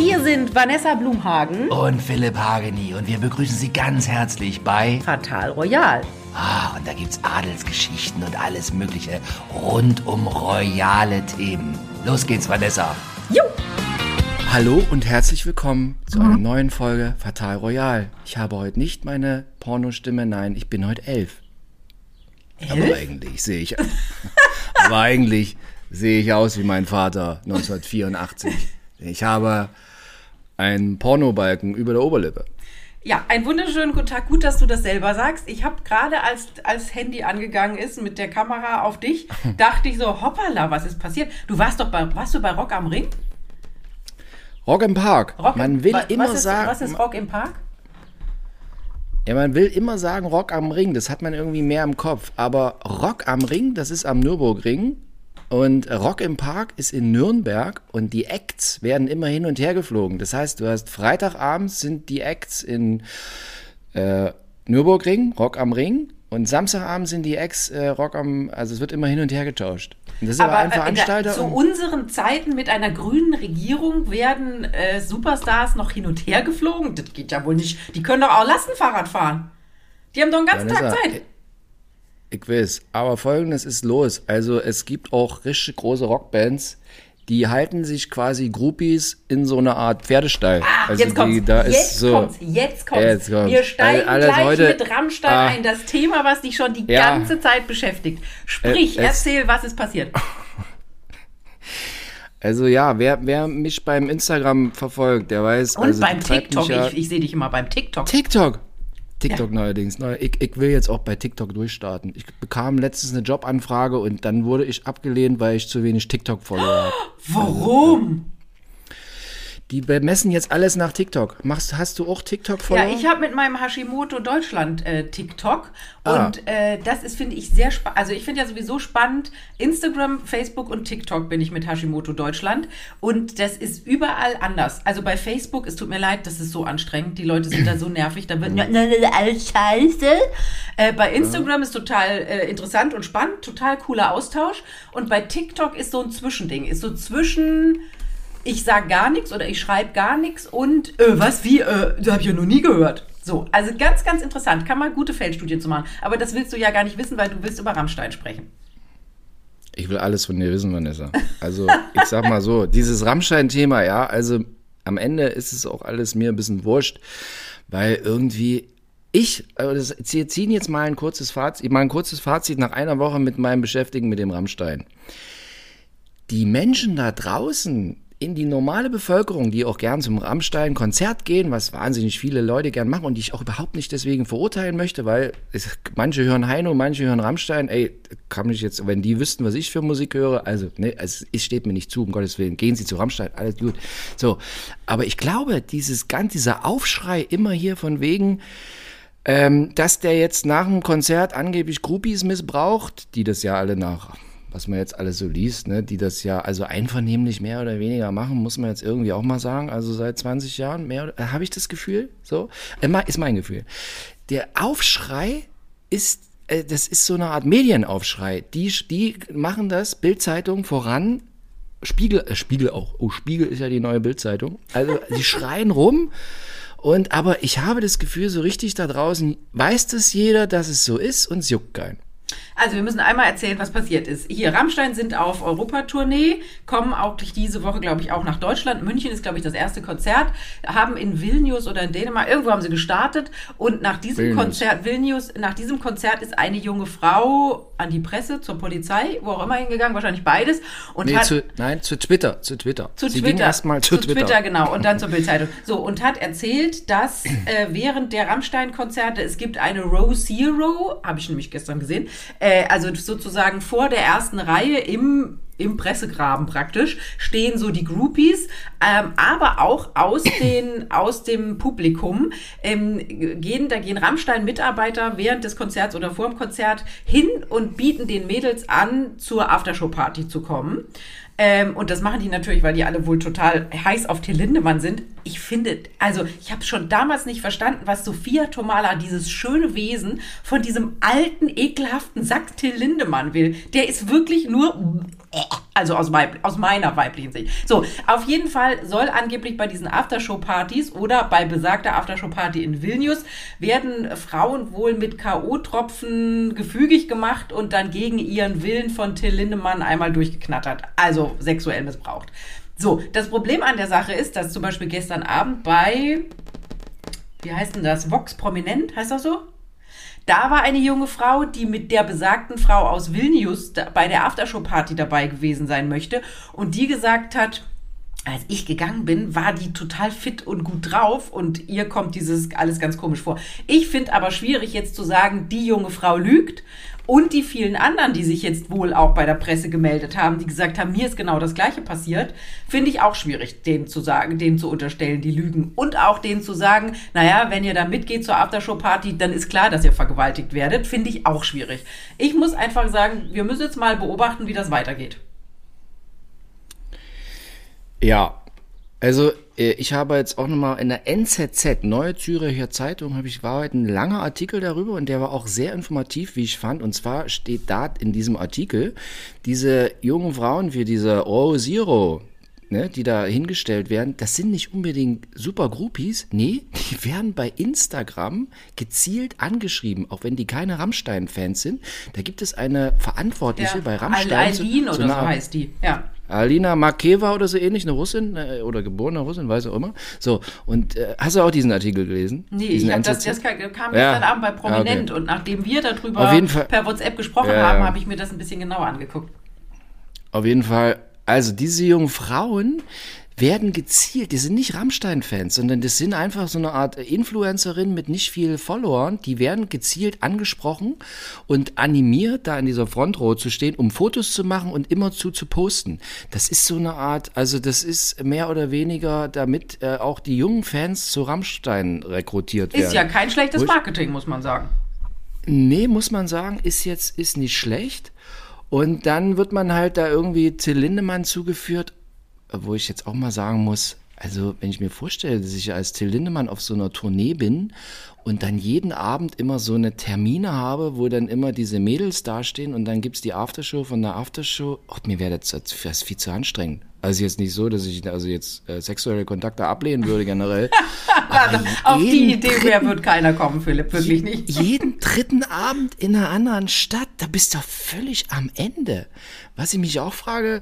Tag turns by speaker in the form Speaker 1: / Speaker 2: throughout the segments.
Speaker 1: Hier sind Vanessa Blumhagen
Speaker 2: und Philipp Hageni und wir begrüßen Sie ganz herzlich bei
Speaker 1: Fatal Royal.
Speaker 2: Ah, und da gibt's Adelsgeschichten und alles Mögliche rund um royale Themen. Los geht's, Vanessa.
Speaker 1: Jo!
Speaker 3: Hallo und herzlich willkommen zu einer neuen Folge Fatal Royal. Ich habe heute nicht meine Pornostimme, nein, ich bin heute elf.
Speaker 1: Elf?
Speaker 3: Aber eigentlich sehe ich, aber eigentlich sehe ich aus wie mein Vater 1984. Ich habe einen Pornobalken über der Oberlippe.
Speaker 1: Ja, einen wunderschönen guten Tag. Gut, dass du das selber sagst. Ich habe gerade, als als Handy angegangen ist mit der Kamera auf dich, dachte ich so, hoppala, was ist passiert? Du warst doch bei, warst du bei Rock am Ring?
Speaker 3: Rock im Park.
Speaker 1: Rock
Speaker 3: man
Speaker 1: im,
Speaker 3: will
Speaker 1: wa-
Speaker 3: immer
Speaker 1: ist,
Speaker 3: sagen,
Speaker 1: Was ist Rock im Park?
Speaker 3: ja, man will immer sagen Rock am Ring. Das hat man irgendwie mehr im Kopf. Aber Rock am Ring, das ist am Nürburgring. Und Rock im Park ist in Nürnberg und die Acts werden immer hin und her geflogen. Das heißt, du hast Freitagabends sind die Acts in äh, Nürburgring, Rock am Ring. Und Samstagabend sind die Acts äh, Rock am, also es wird immer hin und her getauscht. Und das ist aber, ein
Speaker 1: äh, in der-
Speaker 3: Veranstalter.
Speaker 1: zu unseren Zeiten mit einer grünen Regierung werden äh, Superstars noch hin und her geflogen. Das geht ja wohl nicht. Die können doch auch Lastenfahrrad fahren. Die haben doch einen ganzen Tag Zeit.
Speaker 3: Ich weiß, aber folgendes ist los. Also es gibt auch richtig große Rockbands, die halten sich quasi Groupies in so eine Art Pferdestall.
Speaker 1: Ah,
Speaker 3: also
Speaker 1: jetzt kommt's.
Speaker 3: die, da
Speaker 1: jetzt
Speaker 3: ist so,
Speaker 1: kommt's. Jetzt kommt's.
Speaker 3: Jetzt kommt's.
Speaker 1: Wir steigen
Speaker 3: Alles
Speaker 1: gleich
Speaker 3: heute-
Speaker 1: mit Rammstein
Speaker 3: Ah.
Speaker 1: ein. Das Thema, was dich schon die
Speaker 3: Ja.
Speaker 1: ganze Zeit beschäftigt. Sprich,
Speaker 3: Äh, es-
Speaker 1: erzähl, was ist passiert.
Speaker 3: Also ja, wer, wer mich beim Instagram verfolgt, der weiß.
Speaker 1: Und
Speaker 3: also,
Speaker 1: beim TikTok.
Speaker 3: Ja,
Speaker 1: Ich, ich sehe dich immer beim TikTok.
Speaker 3: TikTok. TikTok neuerdings. Neu- Ich, ich will jetzt auch bei TikTok durchstarten. Ich bekam letztens eine Jobanfrage und dann wurde ich abgelehnt, weil ich zu wenig TikTok-Follower habe.
Speaker 1: Warum?
Speaker 3: Die bemessen jetzt alles nach TikTok. Machst, hast du auch TikTok-Follower?
Speaker 1: Ja, ich habe mit meinem Hashimoto Deutschland äh, TikTok
Speaker 3: Ah.
Speaker 1: und äh, das ist, finde ich, sehr spannend. Also ich finde ja sowieso spannend, Instagram, Facebook und TikTok bin ich mit Hashimoto Deutschland und das ist überall anders. Also bei Facebook, es tut mir leid, das ist so anstrengend, die Leute sind da so nervig, da wird alles scheiße. Äh, bei Instagram ist total äh, interessant und spannend, total cooler Austausch und bei TikTok ist so ein Zwischending, ist so zwischen ich sag gar nichts oder ich schreibe gar nichts und äh, was, wie, äh, das habe ich ja noch nie gehört. So, also ganz, ganz interessant. Kann man gute Feldstudie zu machen. Aber das willst du ja gar nicht wissen, weil du willst über Rammstein sprechen.
Speaker 3: Ich will alles von dir wissen, Vanessa. Also, ich sag mal so, dieses Rammstein-Thema, ja, also am Ende ist es auch alles mir ein bisschen wurscht, weil irgendwie ich, also das, wir ziehen jetzt mal ein kurzes Fazit, mal ein kurzes Fazit nach einer Woche mit meinem Beschäftigen mit dem Rammstein. Die Menschen da draußen in die normale Bevölkerung, die auch gern zum Rammstein-Konzert gehen, was wahnsinnig viele Leute gern machen und die ich auch überhaupt nicht deswegen verurteilen möchte, weil es, manche hören Heino, manche hören Rammstein. Ey, kann ich jetzt, wenn die wüssten, was ich für Musik höre, also, ne, es, es steht mir nicht zu, um Gottes Willen. Gehen Sie zu Rammstein, alles gut. So. Aber ich glaube, dieses ganz, dieser Aufschrei immer hier von wegen, ähm, dass der jetzt nach dem Konzert angeblich Groupies missbraucht, die das ja alle nach, was man jetzt alles so liest, ne, die das ja also einvernehmlich mehr oder weniger machen, muss man jetzt irgendwie auch mal sagen. Also seit 20 Jahren mehr oder, äh, habe ich das Gefühl, so, äh, ist mein Gefühl. Der Aufschrei ist, äh, das ist so eine Art Medienaufschrei. Die, die machen das, Bildzeitung voran, Spiegel, äh, Spiegel auch. Oh, Spiegel ist ja die neue Bildzeitung. Also, sie schreien rum. Und, aber ich habe das Gefühl, so richtig da draußen weiß das jeder, dass es so ist und es juckt keinen.
Speaker 1: Also wir müssen einmal erzählen, was passiert ist. Hier, Rammstein sind auf Europatournee, kommen auch diese Woche, glaube ich, auch nach Deutschland. München ist, glaube ich, das erste Konzert. Haben in Vilnius oder in Dänemark, irgendwo haben sie gestartet. Und nach diesem
Speaker 3: Vilnius.
Speaker 1: Konzert, Vilnius, nach diesem Konzert ist eine junge Frau an die Presse, zur Polizei, wo auch immer hingegangen, wahrscheinlich beides. Und
Speaker 3: Nee,
Speaker 1: hat,
Speaker 3: zu, nein, zu Twitter, zu Twitter.
Speaker 1: zu
Speaker 3: Sie
Speaker 1: Twitter.
Speaker 3: erstmal zu,
Speaker 1: zu
Speaker 3: Twitter.
Speaker 1: genau. Und dann zur Bildzeitung. So, und hat erzählt, dass äh, während der Rammstein-Konzerte, es gibt eine Row Zero, habe ich nämlich gestern gesehen, äh, also sozusagen vor der ersten Reihe im im Pressegraben praktisch stehen so die Groupies, ähm, aber auch aus den aus dem Publikum ähm, gehen da gehen Rammstein-Mitarbeiter während des Konzerts oder vor dem Konzert hin und bieten den Mädels an, zur Aftershow-Party zu kommen. Ähm, und das machen die natürlich, weil die alle wohl total heiß auf Till Lindemann sind. Ich finde, also ich habe schon damals nicht verstanden, was Sophia Tomala, dieses schöne Wesen, von diesem alten, ekelhaften Sack Till Lindemann will. Der ist wirklich nur also aus, aus meiner weiblichen Sicht. So, auf jeden Fall soll angeblich bei diesen Aftershow-Partys oder bei besagter Aftershow-Party in Vilnius werden Frauen wohl mit K.O.-Tropfen gefügig gemacht und dann gegen ihren Willen von Till Lindemann einmal durchgeknattert. Also sexuell missbraucht. So, das Problem an der Sache ist, dass zum Beispiel gestern Abend bei, wie heißt denn das, Vox Prominent, heißt das so? Da war eine junge Frau, die mit der besagten Frau aus Vilnius bei der Aftershow-Party dabei gewesen sein möchte und die gesagt hat, als ich gegangen bin, war die total fit und gut drauf und ihr kommt dieses alles ganz komisch vor. Ich finde aber schwierig jetzt zu sagen, die junge Frau lügt, und die vielen anderen, die sich jetzt wohl auch bei der Presse gemeldet haben, die gesagt haben, mir ist genau das Gleiche passiert, finde ich auch schwierig, denen zu sagen, denen zu unterstellen, die lügen. Und auch denen zu sagen, naja, wenn ihr da mitgeht zur Aftershow-Party, dann ist klar, dass ihr vergewaltigt werdet, finde ich auch schwierig. Ich muss einfach sagen, wir müssen jetzt mal beobachten, wie das weitergeht.
Speaker 3: Ja, also ich habe jetzt auch nochmal in der NZZ, Neue Züricher Zeitung, habe ich, war heute ein langer Artikel darüber und der war auch sehr informativ, wie ich fand. Und zwar steht da in diesem Artikel, diese jungen Frauen für diese Oh Zero, ne, die da hingestellt werden, das sind nicht unbedingt super Groupies. Nee, die werden bei Instagram gezielt angeschrieben, auch wenn die keine Rammstein-Fans sind. Da gibt es eine Verantwortliche
Speaker 1: Ja,
Speaker 3: bei Rammstein.
Speaker 1: Aline
Speaker 3: so-
Speaker 1: oder
Speaker 3: so
Speaker 1: so
Speaker 3: eine-
Speaker 1: heißt die. Ja.
Speaker 3: Alina Makeva oder so ähnlich, eine Russin äh, oder geborene Russin, weiß auch immer. So, und äh, hast du auch diesen Artikel gelesen?
Speaker 1: Nee,
Speaker 3: diesen
Speaker 1: ich hab das, das kam
Speaker 3: Ja.
Speaker 1: gestern Abend bei Prominent
Speaker 3: Ja, okay.
Speaker 1: und nachdem wir darüber per WhatsApp gesprochen
Speaker 3: Ja,
Speaker 1: haben, habe ich mir das ein bisschen genauer angeguckt.
Speaker 3: Auf jeden Fall, also diese jungen Frauen werden gezielt, die sind nicht Rammstein-Fans, sondern das sind einfach so eine Art Influencerin mit nicht viel Followern, die werden gezielt angesprochen und animiert, da in dieser Frontrow zu stehen, um Fotos zu machen und immerzu zu posten. Das ist so eine Art, also das ist mehr oder weniger, damit äh, auch die jungen Fans zu Rammstein rekrutiert werden.
Speaker 1: Ist ja kein schlechtes Marketing, muss man sagen.
Speaker 3: Nee, muss man sagen, ist jetzt ist nicht schlecht. Und dann wird man halt da irgendwie Till Lindemann zugeführt, wo ich jetzt auch mal sagen muss, also wenn ich mir vorstelle, dass ich als Till Lindemann auf so einer Tournee bin und dann jeden Abend immer so eine Termine habe, wo dann immer diese Mädels dastehen und dann gibt's die Aftershow von der Aftershow. Ach, mir wäre das, das viel zu anstrengend. Also jetzt nicht so, dass ich also jetzt äh, sexuelle Kontakte ablehnen würde generell.
Speaker 1: Also, auf die Idee wer wird keiner kommen, Philipp, wirklich nicht.
Speaker 3: jeden dritten Abend in einer anderen Stadt, da bist du völlig am Ende. Was ich mich auch frage,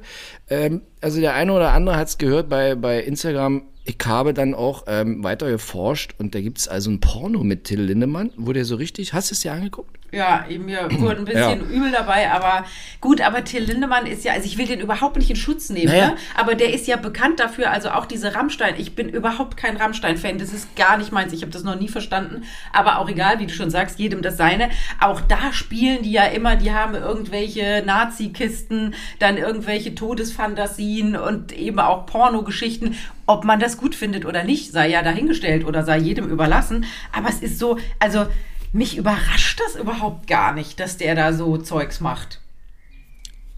Speaker 3: ähm, also der eine oder andere hat es gehört bei, bei Instagram, ich habe dann auch ähm, weiter geforscht und da gibt es also ein Porno mit Till Lindemann, wo der so richtig, hast du es dir angeguckt?
Speaker 1: Ja, mir wurde ein bisschen
Speaker 3: Ja.
Speaker 1: übel dabei, aber gut, aber Till Lindemann ist ja, also ich will den überhaupt nicht in Schutz nehmen,
Speaker 3: Naja.
Speaker 1: ne? aber der ist ja bekannt dafür, also auch diese Rammstein, ich bin überhaupt kein Rammstein-Fan, das ist gar nicht meins, ich habe das noch nie verstanden, aber auch egal, wie du schon sagst, jedem das seine, auch da spielen die ja immer, die haben irgendwelche Nazi-Kisten, dann irgendwelche Todesfantasien und eben auch Pornogeschichten, ob man das gut findet oder nicht, sei ja dahingestellt oder sei jedem überlassen, aber es ist so, also mich überrascht das überhaupt gar nicht, dass der da so Zeugs macht.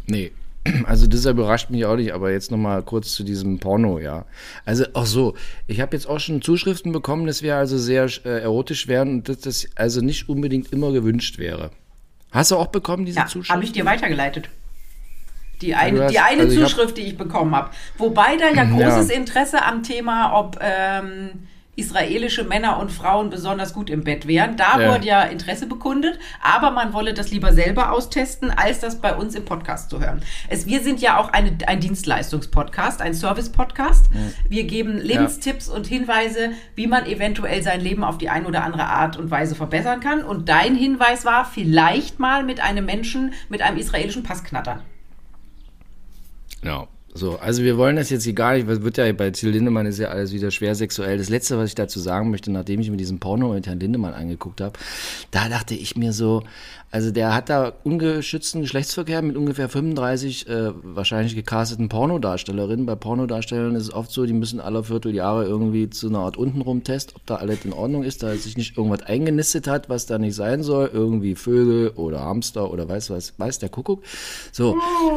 Speaker 3: Nee. Also das überrascht mich auch nicht, aber jetzt nochmal kurz zu diesem Porno, ja. Also auch so, ich habe jetzt auch schon Zuschriften bekommen, dass wir also sehr äh, erotisch wären und dass das also nicht unbedingt immer gewünscht wäre. Hast du auch bekommen, diese
Speaker 1: Ja,
Speaker 3: Zuschriften?
Speaker 1: habe ich dir weitergeleitet. Die eine,
Speaker 3: hast-
Speaker 1: die eine
Speaker 3: also ich hab-
Speaker 1: Zuschrift, die ich bekommen habe. Wobei da ja großes Interesse am Thema, ob ähm, israelische Männer und Frauen besonders gut im Bett wären. Da
Speaker 3: Ja.
Speaker 1: wurde ja Interesse bekundet, aber man wolle das lieber selber austesten, als das bei uns im Podcast zu hören. Es, wir sind ja auch eine, ein Dienstleistungspodcast, ein Service-Podcast. Wir geben Lebenstipps und Hinweise, wie man eventuell sein Leben auf die eine oder andere Art und Weise verbessern kann. Und dein Hinweis war, vielleicht mal mit einem Menschen mit einem israelischen Pass knattern.
Speaker 3: Ja. So, also wir wollen das jetzt hier gar nicht, wird ja bei Till Lindemann ist ja alles wieder schwer sexuell. Das letzte, was ich dazu sagen möchte, nachdem ich mir diesen Porno mit Herrn Lindemann angeguckt habe, da dachte ich mir so, also der hat da ungeschützten Geschlechtsverkehr mit ungefähr 35 äh, wahrscheinlich gecasteten Pornodarstellerinnen. Bei Pornodarstellern ist es oft so, die müssen alle Vierteljahre irgendwie zu einer Art untenrum-Test, ob da alles in Ordnung ist, da sich nicht irgendwas eingenistet hat, was da nicht sein soll, irgendwie Vögel oder Hamster oder weiß was, weiß der Kuckuck. So,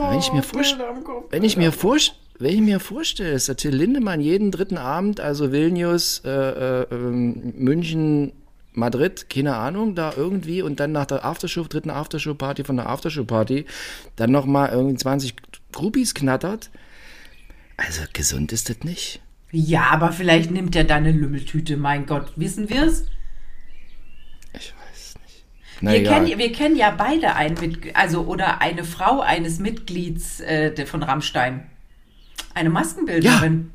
Speaker 3: wenn ich mir vorstelle, wenn ich mir vorstelle, wenn ich mir vorstelle, dass der Till Lindemann jeden dritten Abend, also Vilnius, äh, äh, ähm, München, Madrid, keine Ahnung, da irgendwie und dann nach der Aftershow, dritten Aftershow-Party von der Aftershow-Party, dann nochmal irgendwie 20 Groupies knattert. Also gesund ist das nicht.
Speaker 1: Ja, aber vielleicht nimmt er deine Lümmeltüte, mein Gott, wissen wir es?
Speaker 3: Ich weiß nicht. Na,
Speaker 1: Wir kennen, wir kennen ja beide einen Mitglied, also oder eine Frau eines Mitglieds äh, von Rammstein. Eine Maskenbildnerin.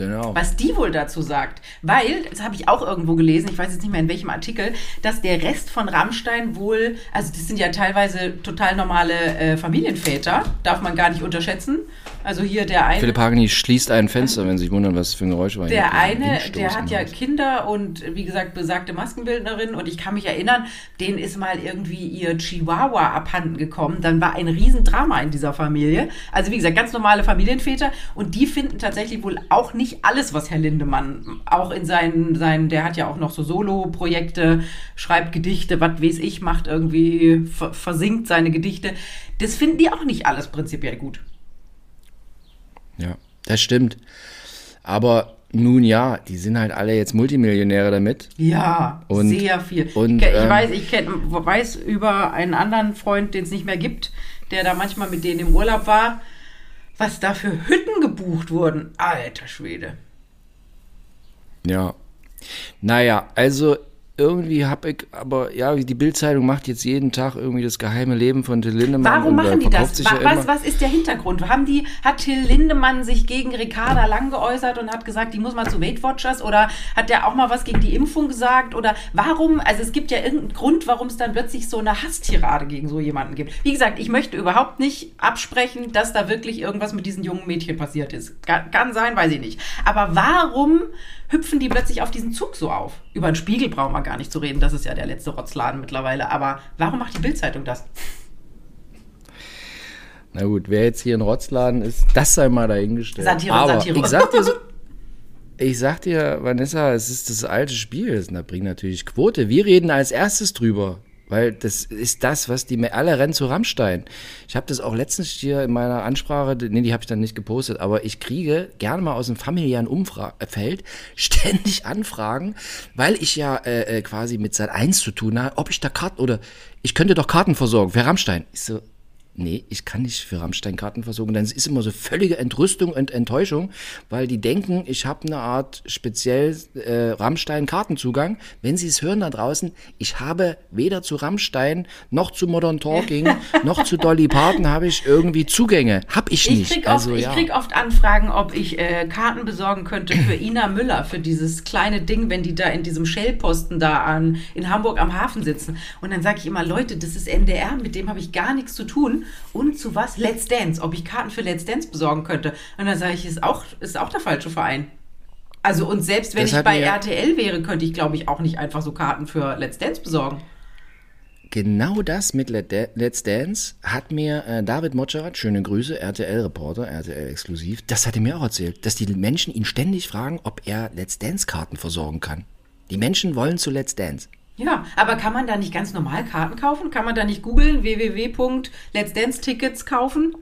Speaker 3: Genau.
Speaker 1: Was die wohl dazu sagt. Weil, das habe ich auch irgendwo gelesen, ich weiß jetzt nicht mehr in welchem Artikel, dass der Rest von Rammstein wohl, also das sind ja teilweise total normale äh, Familienväter, darf man gar nicht unterschätzen. Also hier der eine.
Speaker 3: Philipp Hageni schließt ein Fenster, wenn Sie sich wundern, was für ein Geräusch war.
Speaker 1: Der eine, der hat ja. Kinder und wie gesagt besagte Maskenbildnerin und ich kann mich erinnern, denen ist mal irgendwie ihr Chihuahua abhanden gekommen. Dann war ein Riesendrama in dieser Familie. Also wie gesagt, ganz normale Familienväter und die finden tatsächlich wohl auch nicht alles, was Herr Lindemann auch in seinen, seinen der hat ja auch noch so Solo-Projekte, schreibt Gedichte, was weiß ich, macht irgendwie, ver versinkt seine Gedichte. Das finden die auch nicht alles prinzipiell gut.
Speaker 3: Ja, das stimmt. Aber nun ja, die sind halt alle jetzt Multimillionäre damit.
Speaker 1: Ja,
Speaker 3: Und-
Speaker 1: sehr viel.
Speaker 3: und,
Speaker 1: ich ich
Speaker 3: ähm,
Speaker 1: weiß, ich kenn, weiß über einen anderen Freund, den es nicht mehr gibt, der da manchmal mit denen im Urlaub war, was da für Hütten gebucht wurden. Alter Schwede.
Speaker 3: Ja. Naja, also irgendwie habe ich, aber ja, die Bildzeitung macht jetzt jeden Tag irgendwie das geheime Leben von Till Lindemann.
Speaker 1: Warum
Speaker 3: äh,
Speaker 1: machen die das?
Speaker 3: ja
Speaker 1: was, was ist der Hintergrund? Haben die, hat Till Lindemann sich gegen Ricarda Lang geäußert und hat gesagt, die muss mal zu Weight Watchers? Oder hat der auch mal was gegen die Impfung gesagt? Oder warum? Also es gibt ja irgendeinen Grund, warum es dann plötzlich so eine Hasstirade gegen so jemanden gibt. Wie gesagt, ich möchte überhaupt nicht absprechen, dass da wirklich irgendwas mit diesen jungen Mädchen passiert ist. Kann, kann sein, weiß ich nicht. Aber warum hüpfen die plötzlich auf diesen Zug so auf? Über den Spiegel brauchen wir gar nicht zu reden. Das ist ja der letzte Rotzladen mittlerweile. Aber warum macht die Bildzeitung das?
Speaker 3: Na gut, wer jetzt hier in Rotzladen ist, das sei mal dahingestellt.
Speaker 1: Satire,
Speaker 3: Aber
Speaker 1: Satire.
Speaker 3: ich sag dir so, ich sag dir, Vanessa, es ist das alte Spiel. Das bringt natürlich Quote. Wir reden als erstes drüber. Weil das ist das, was die alle rennen zu Rammstein. Ich habe das auch letztens hier in meiner Ansprache, nee, die habe ich dann nicht gepostet, aber ich kriege gerne mal aus dem familiären Umfeld ständig Anfragen, weil ich ja äh, äh, quasi mit Sat 1 zu tun habe, ob ich da Karten oder ich könnte doch Karten versorgen für Rammstein. Ich so, nee, ich kann nicht für Rammstein Karten versorgen. Dann ist immer so völlige Entrüstung und Enttäuschung, weil die denken, ich habe eine Art speziell äh, Rammstein-Kartenzugang. Wenn sie es hören da draußen, ich habe weder zu Rammstein noch zu Modern Talking noch zu Dolly Parton habe ich irgendwie Zugänge. Hab ich
Speaker 1: Ich
Speaker 3: nicht.
Speaker 1: krieg,
Speaker 3: also
Speaker 1: oft,
Speaker 3: ja.
Speaker 1: ich krieg oft Anfragen, ob ich äh, Karten besorgen könnte für Ina Müller, für dieses kleine Ding, wenn die da in diesem Shellposten da an, in Hamburg am Hafen sitzen. Und dann sage ich immer, Leute, das ist NDR, mit dem habe ich gar nichts zu tun. Und zu was? Let's Dance, ob ich Karten für Let's Dance besorgen könnte. Und dann sage ich, ist auch, ist auch der falsche Verein. Also und selbst wenn
Speaker 3: Das
Speaker 1: ich bei RTL wäre, könnte ich, glaube ich, auch nicht einfach so Karten für Let's Dance besorgen.
Speaker 3: Genau das mit Let- Let's Dance hat mir äh, David Motscherat, schöne Grüße, RTL-Reporter, RTL-Exklusiv, das hat er mir auch erzählt, dass die Menschen ihn ständig fragen, ob er Let's Dance-Karten versorgen kann. Die Menschen wollen zu Let's Dance.
Speaker 1: Ja, aber kann man da nicht ganz normal Karten kaufen? Kann man da nicht googeln, www.let'sdance-Tickets kaufen?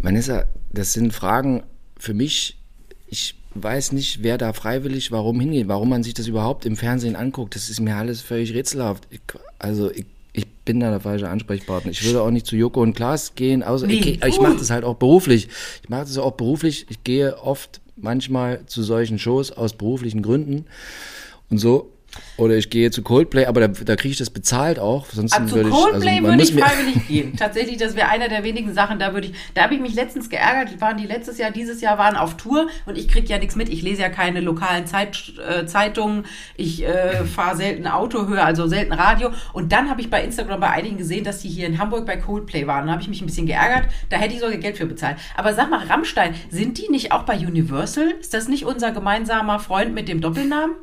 Speaker 3: Vanessa, das sind Fragen für mich, ich weiß nicht, wer da freiwillig warum hingeht, warum man sich das überhaupt im Fernsehen anguckt. Das ist mir alles völlig rätselhaft. Ich, also ich, ich bin da der falsche Ansprechpartner. Ich würde auch nicht zu Joko und Klaas gehen, außer
Speaker 1: Nee.
Speaker 3: ich, ich mache das halt auch beruflich. Ich mache das auch beruflich. Ich gehe oft manchmal zu solchen Shows aus beruflichen Gründen und so. Oder ich gehe zu Coldplay, aber da, da kriege ich das bezahlt auch. Sonst
Speaker 1: Ah, zu
Speaker 3: würde ich,
Speaker 1: Coldplay
Speaker 3: also
Speaker 1: würde ich freiwillig gehen. Tatsächlich, das wäre einer der wenigen Sachen, da würde ich, da habe ich mich letztens geärgert, die waren die letztes Jahr, dieses Jahr waren auf Tour und ich kriege ja nichts mit. Ich lese ja keine lokalen Zeit, äh, Zeitungen, ich äh, fahre selten Auto, höre also selten Radio und dann habe ich bei Instagram bei einigen gesehen, dass die hier in Hamburg bei Coldplay waren. Da habe ich mich ein bisschen geärgert, da hätte ich sogar Geld für bezahlt. Aber sag mal, Rammstein, sind die nicht auch bei Universal? Ist das nicht unser gemeinsamer Freund mit dem Doppelnamen?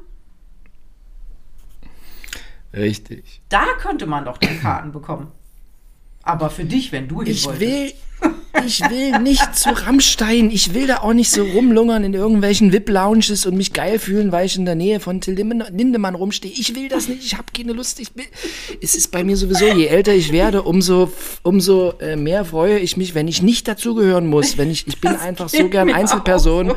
Speaker 3: Richtig.
Speaker 1: Da könnte man doch die Karten bekommen. Aber für dich, wenn du hin
Speaker 3: Ich
Speaker 1: wolltest.
Speaker 3: will, ich will nicht zu Rammstein. Ich will da auch nicht so rumlungern in irgendwelchen VIP-Lounges und mich geil fühlen, weil ich in der Nähe von Till Lindemann rumstehe. Ich will das nicht. Ich habe keine Lust. Ich will. Es ist bei mir sowieso, je älter ich werde, umso, umso äh, mehr freue ich mich, wenn ich nicht dazugehören muss. Wenn ich, ich bin einfach so gern Einzelperson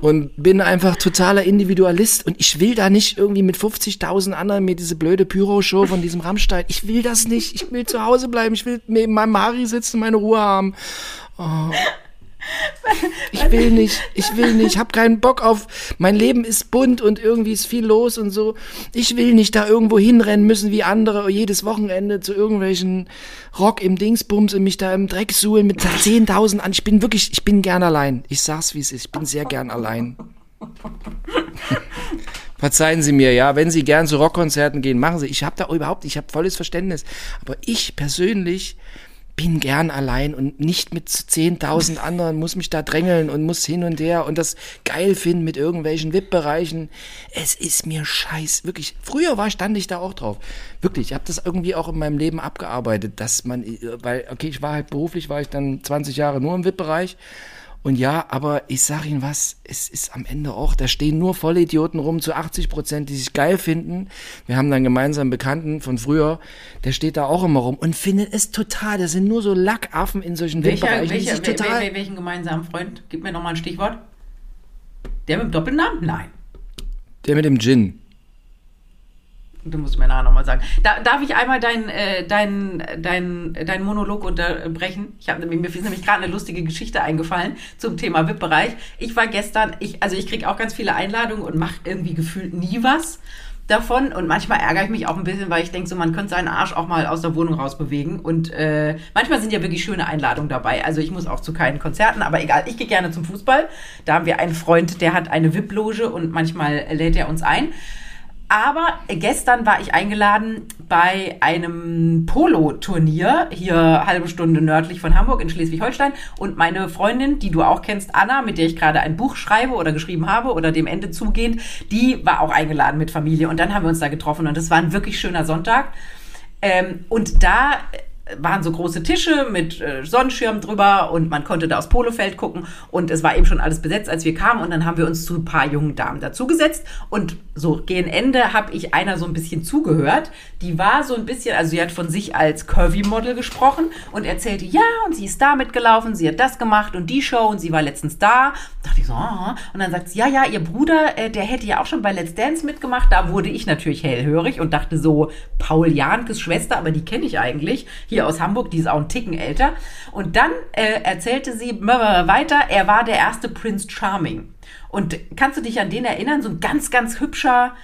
Speaker 3: und bin einfach totaler Individualist und ich will da nicht irgendwie mit 50.000 anderen mir diese blöde Pyro-Show von diesem Rammstein. Ich will das nicht. Ich will zu Hause bleiben. Ich will neben meinem Mari sitzen, meine Ruhe haben. Oh. Ich will nicht, ich will nicht, ich habe keinen Bock auf, mein Leben ist bunt und irgendwie ist viel los und so. Ich will nicht da irgendwo hinrennen müssen wie andere jedes Wochenende zu irgendwelchen Rock im Dingsbums und mich da im Dreck suhlen mit 10.000 an. Ich bin wirklich, ich bin gern allein. Ich sag's wie es ist, ich bin sehr gern allein. Verzeihen Sie mir, ja, wenn Sie gern zu Rockkonzerten gehen, machen Sie. Ich habe da überhaupt, ich habe volles Verständnis. Aber ich persönlich bin gern allein und nicht mit 10.000 anderen, muss mich da drängeln und muss hin und her und das geil finden mit irgendwelchen VIP-Bereichen. Es ist mir scheiß, wirklich. Früher war, stand ich da auch drauf. Wirklich, ich habe das irgendwie auch in meinem Leben abgearbeitet, dass man, weil, okay, ich war halt beruflich, war ich dann 20 Jahre nur im VIP-Bereich und ja, aber ich sag Ihnen was, es ist am Ende auch, da stehen nur Vollidioten rum zu 80 Prozent, die sich geil finden. Wir haben dann gemeinsam Bekannten von früher, der steht da auch immer rum und findet es total, das sind nur so Lackaffen in solchen
Speaker 1: welcher,
Speaker 3: Windbereichen.
Speaker 1: welcher,
Speaker 3: sich total,
Speaker 1: wel- welchen gemeinsamen Freund? Gib mir nochmal ein Stichwort. Der mit dem Doppelnamen? Nein.
Speaker 3: der mit dem Gin.
Speaker 1: Du musst mir nachher nochmal sagen. Da, darf ich einmal deinen äh, dein, dein, dein Monolog unterbrechen? Ich habe mir ist nämlich gerade eine lustige Geschichte eingefallen zum Thema VIP-Bereich. Ich war gestern, ich, also ich kriege auch ganz viele Einladungen und mache irgendwie gefühlt nie was davon. Und manchmal ärgere ich mich auch ein bisschen, weil ich denke, so man könnte seinen Arsch auch mal aus der Wohnung rausbewegen. Und äh, manchmal sind ja wirklich schöne Einladungen dabei. Also ich muss auch zu keinen Konzerten, aber egal, ich gehe gerne zum Fußball. Da haben wir einen Freund, der hat eine VIP-Loge und manchmal lädt er uns ein. Aber gestern war ich eingeladen bei einem Polo-Turnier, hier halbe Stunde nördlich von Hamburg in Schleswig-Holstein. Und meine Freundin, die du auch kennst, Anna, mit der ich gerade ein Buch schreibe oder geschrieben habe oder dem Ende zugehend, die war auch eingeladen mit Familie. Und dann haben wir uns da getroffen und das war ein wirklich schöner Sonntag. Ähm, und da waren so große Tische mit äh, Sonnenschirm drüber und man konnte da aufs Polofeld gucken und es war eben schon alles besetzt, als wir kamen und dann haben wir uns zu ein paar jungen Damen dazugesetzt und so gegen Ende habe ich einer so ein bisschen zugehört. Die war so ein bisschen, also sie hat von sich als Curvy-Model gesprochen und erzählte, ja, und sie ist da mitgelaufen, sie hat das gemacht und die Show und sie war letztens da. Dachte ich so, ah. und dann sagt sie, ja, ja, ihr Bruder, äh, der hätte ja auch schon bei Let's Dance mitgemacht. Da wurde ich natürlich hellhörig und dachte so, Paul Jankes Schwester, aber die kenne ich eigentlich. Hier aus Hamburg, die ist auch ein Ticken älter. Und dann äh, erzählte sie weiter, er war der erste Prince Charming. Und kannst du dich an den erinnern? So ein ganz, ganz hübscher,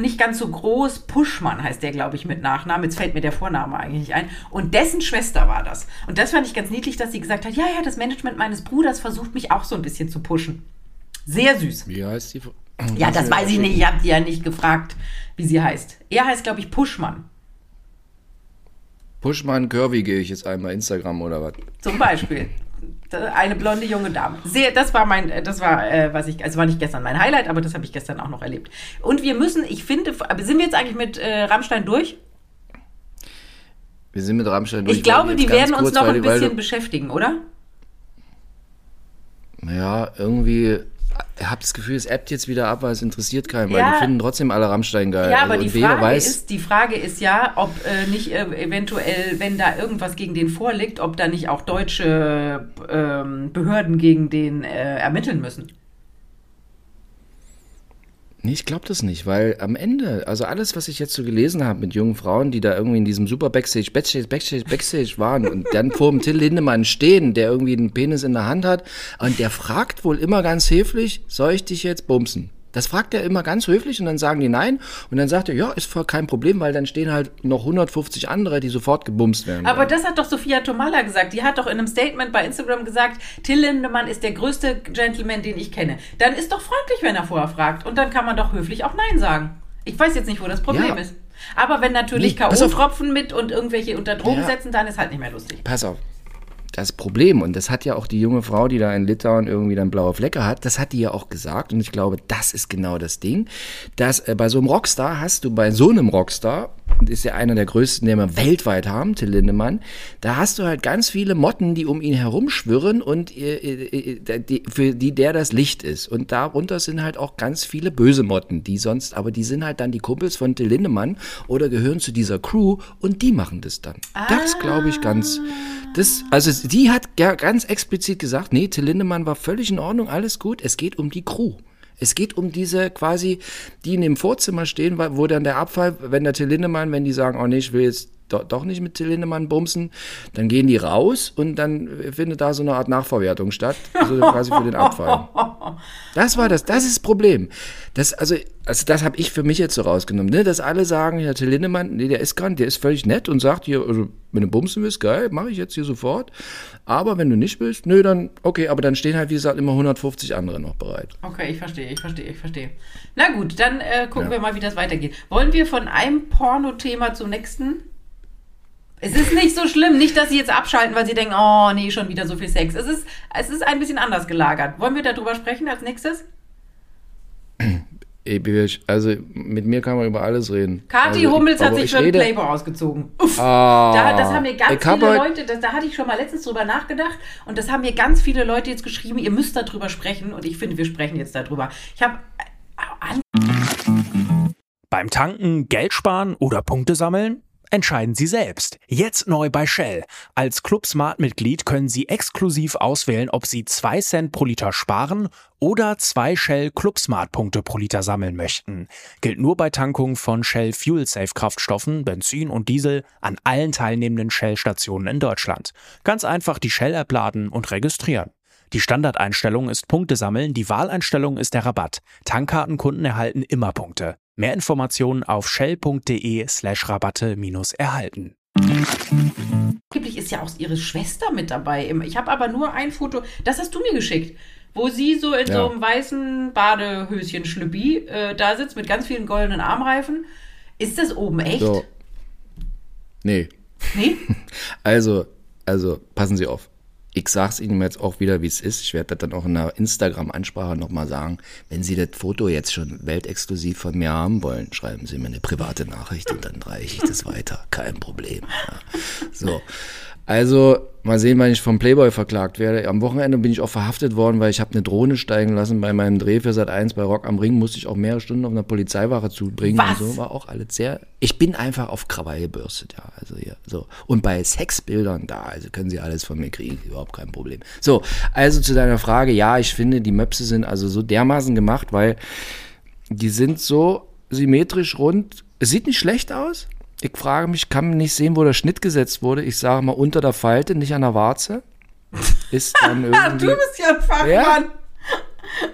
Speaker 1: nicht ganz so groß, Puschmann heißt der, glaube ich, mit Nachnamen. Jetzt fällt mir der Vorname eigentlich ein. Und dessen Schwester war das. Und das fand ich ganz niedlich, dass sie gesagt hat, ja, ja, das Management meines Bruders versucht mich auch so ein bisschen zu pushen. Sehr süß.
Speaker 3: Wie heißt die?
Speaker 1: Ja, das weiß ich nicht. Ich habe die ja nicht gefragt, wie sie heißt. Er heißt, glaube ich, Puschmann.
Speaker 3: Pushman Curvy gehe ich jetzt einmal Instagram oder was?
Speaker 1: Zum Beispiel. Eine blonde junge Dame. Sehr, das war mein, das war, äh, was ich, also war nicht gestern mein Highlight, aber das habe ich gestern auch noch erlebt. Und wir müssen, ich finde, sind wir jetzt eigentlich mit äh, Rammstein durch?
Speaker 3: Wir sind mit Rammstein durch.
Speaker 1: Ich glaube, die werden uns
Speaker 3: kurz,
Speaker 1: noch
Speaker 3: weil
Speaker 1: ein bisschen beschäftigen, oder?
Speaker 3: Ja, irgendwie. Ich habe das Gefühl, es ebbt jetzt wieder ab, weil es interessiert keinen, weil
Speaker 1: Ja.
Speaker 3: die finden trotzdem alle Rammstein geil.
Speaker 1: Ja,
Speaker 3: Also,
Speaker 1: aber die
Speaker 3: und wer
Speaker 1: Frage,
Speaker 3: weiß,
Speaker 1: ist, die Frage ist ja, ob äh, nicht äh, eventuell, wenn da irgendwas gegen den vorliegt, ob da nicht auch deutsche ähm, Behörden gegen den äh, ermitteln müssen.
Speaker 3: Nee, ich glaube das nicht, weil am Ende, also alles, was ich jetzt so gelesen habe mit jungen Frauen, die da irgendwie in diesem super Backstage, Backstage, Backstage, Backstage waren und dann vor dem Till Lindemann stehen, der irgendwie einen Penis in der Hand hat und der fragt wohl immer ganz höflich, soll ich dich jetzt bumsen? Das fragt er immer ganz höflich und dann sagen die nein und dann sagt er, ja, ist voll kein Problem, weil dann stehen halt noch 150 andere, die sofort gebumst werden.
Speaker 1: Aber
Speaker 3: wollen.
Speaker 1: das hat doch Sophia Tomala gesagt. Die hat doch in einem Statement bei Instagram gesagt, Till Lindemann ist der größte Gentleman, den ich kenne. Dann ist doch freundlich, wenn er vorher fragt. Und dann kann man doch höflich auch Nein sagen. Ich weiß jetzt nicht, wo das Problem
Speaker 3: Ja.
Speaker 1: ist. Aber wenn natürlich
Speaker 3: Nee.
Speaker 1: K.O.-Tropfen mit und irgendwelche unter Drogen
Speaker 3: Ja.
Speaker 1: setzen, dann ist halt nicht mehr lustig.
Speaker 3: Pass auf. Das Problem, und das hat ja auch die junge Frau, die da in Litauen irgendwie dann blaue Flecke hat, das hat die ja auch gesagt. Und ich glaube, das ist genau das Ding, dass äh, bei so einem Rockstar hast du, bei so einem Rockstar, ist ja einer der größten, den wir weltweit haben, Till Lindemann, da hast du halt ganz viele Motten, die um ihn herumschwirren und äh, äh, die, für die der das Licht ist. Und darunter sind halt auch ganz viele böse Motten, die sonst, aber die sind halt dann die Kumpels von Till Lindemann oder gehören zu dieser Crew und die machen das dann. Ah. Das glaube ich ganz. Das, also die hat ja ganz explizit gesagt, nee, Till Lindemann war völlig in Ordnung, alles gut, es geht um die Crew. Es geht um diese quasi, die in dem Vorzimmer stehen, wo dann der Abfall, wenn der Till Lindemann, wenn die sagen, oh nee, ich will jetzt do, doch nicht mit Till Lindemann bumsen, dann gehen die raus und dann findet da so eine Art Nachverwertung statt, also quasi für den Abfall. Das war das, das ist das Problem. Das, also, also das habe ich für mich jetzt so rausgenommen, ne? dass alle sagen, ja, Till Lindemann, nee, der ist gar der ist völlig nett und sagt hier, also, wenn du bumsen willst, geil, mache ich jetzt hier sofort. Aber wenn du nicht willst, nö, dann, okay, aber dann stehen halt, wie gesagt, immer 150 andere noch bereit.
Speaker 1: Okay, ich verstehe, ich verstehe, ich verstehe. Na gut, dann äh, gucken ja. wir mal, wie das weitergeht. Wollen wir von einem Porno-Thema zum nächsten? Es ist nicht so schlimm, nicht, dass sie jetzt abschalten, weil sie denken, oh nee, schon wieder so viel Sex. Es ist, es ist ein bisschen anders gelagert. Wollen wir darüber sprechen als nächstes?
Speaker 3: Also mit mir kann man über alles reden.
Speaker 1: Kathi
Speaker 3: also,
Speaker 1: Hummels hat sich für einen Playboy ausgezogen. Uff. Ah, da, das haben mir ganz viele Leute, das, da hatte ich schon mal letztens drüber nachgedacht und das haben mir ganz viele Leute jetzt geschrieben, ihr müsst darüber sprechen und ich finde, wir sprechen jetzt darüber. Ich habe
Speaker 4: beim Tanken Geld sparen oder Punkte sammeln? Entscheiden Sie selbst. Jetzt neu bei Shell. Als Club Smart Mitglied können Sie exklusiv auswählen, ob Sie 2 Cent pro Liter sparen oder 2 Shell Club Smart Punkte pro Liter sammeln möchten. Gilt nur bei Tankungen von Shell Fuel Safe Kraftstoffen, Benzin und Diesel an allen teilnehmenden Shell Stationen in Deutschland. Ganz einfach die Shell App laden und registrieren. Die Standardeinstellung ist Punkte sammeln, die Wahleinstellung ist der Rabatt. Tankkartenkunden erhalten immer Punkte. Mehr Informationen auf shell.de slash Rabatte minus erhalten.
Speaker 1: Angeblich ist ja auch ihre Schwester mit dabei. Ich habe aber nur ein Foto, das hast du mir geschickt, wo sie so in ja. so einem weißen Badehöschen-Schlüppi äh, da sitzt mit ganz vielen goldenen Armreifen. Ist das oben echt? So.
Speaker 3: Nee.
Speaker 1: Nee?
Speaker 3: Also, also, passen Sie auf ich sage es Ihnen jetzt auch wieder, wie es ist. Ich werde das dann auch in einer Instagram-Ansprache nochmal sagen. Wenn Sie das Foto jetzt schon weltexklusiv von mir haben wollen, schreiben Sie mir eine private Nachricht und dann reiche ich das weiter. Kein Problem. Ja. So. Also, mal sehen, wann ich vom Playboy verklagt werde. Am Wochenende bin ich auch verhaftet worden, weil ich habe eine Drohne steigen lassen bei meinem Dreh für Sat 1 bei Rock am Ring. Musste ich auch mehrere Stunden auf einer Polizeiwache zubringen.
Speaker 1: Was?
Speaker 3: Und so war auch alles sehr. Ich bin einfach auf Krawall gebürstet, ja. Also hier, so. Und bei Sexbildern da, also können Sie alles von mir kriegen, überhaupt kein Problem. So, also zu deiner Frage, ja, ich finde, die Möpse sind also so dermaßen gemacht, weil die sind so symmetrisch rund. Es sieht nicht schlecht aus ich frage mich, kann man nicht sehen, wo der Schnitt gesetzt wurde. Ich sage mal unter der Falte, nicht an der Warze. Ist dann irgendwie.
Speaker 1: du bist ja ein Fachmann. Ja,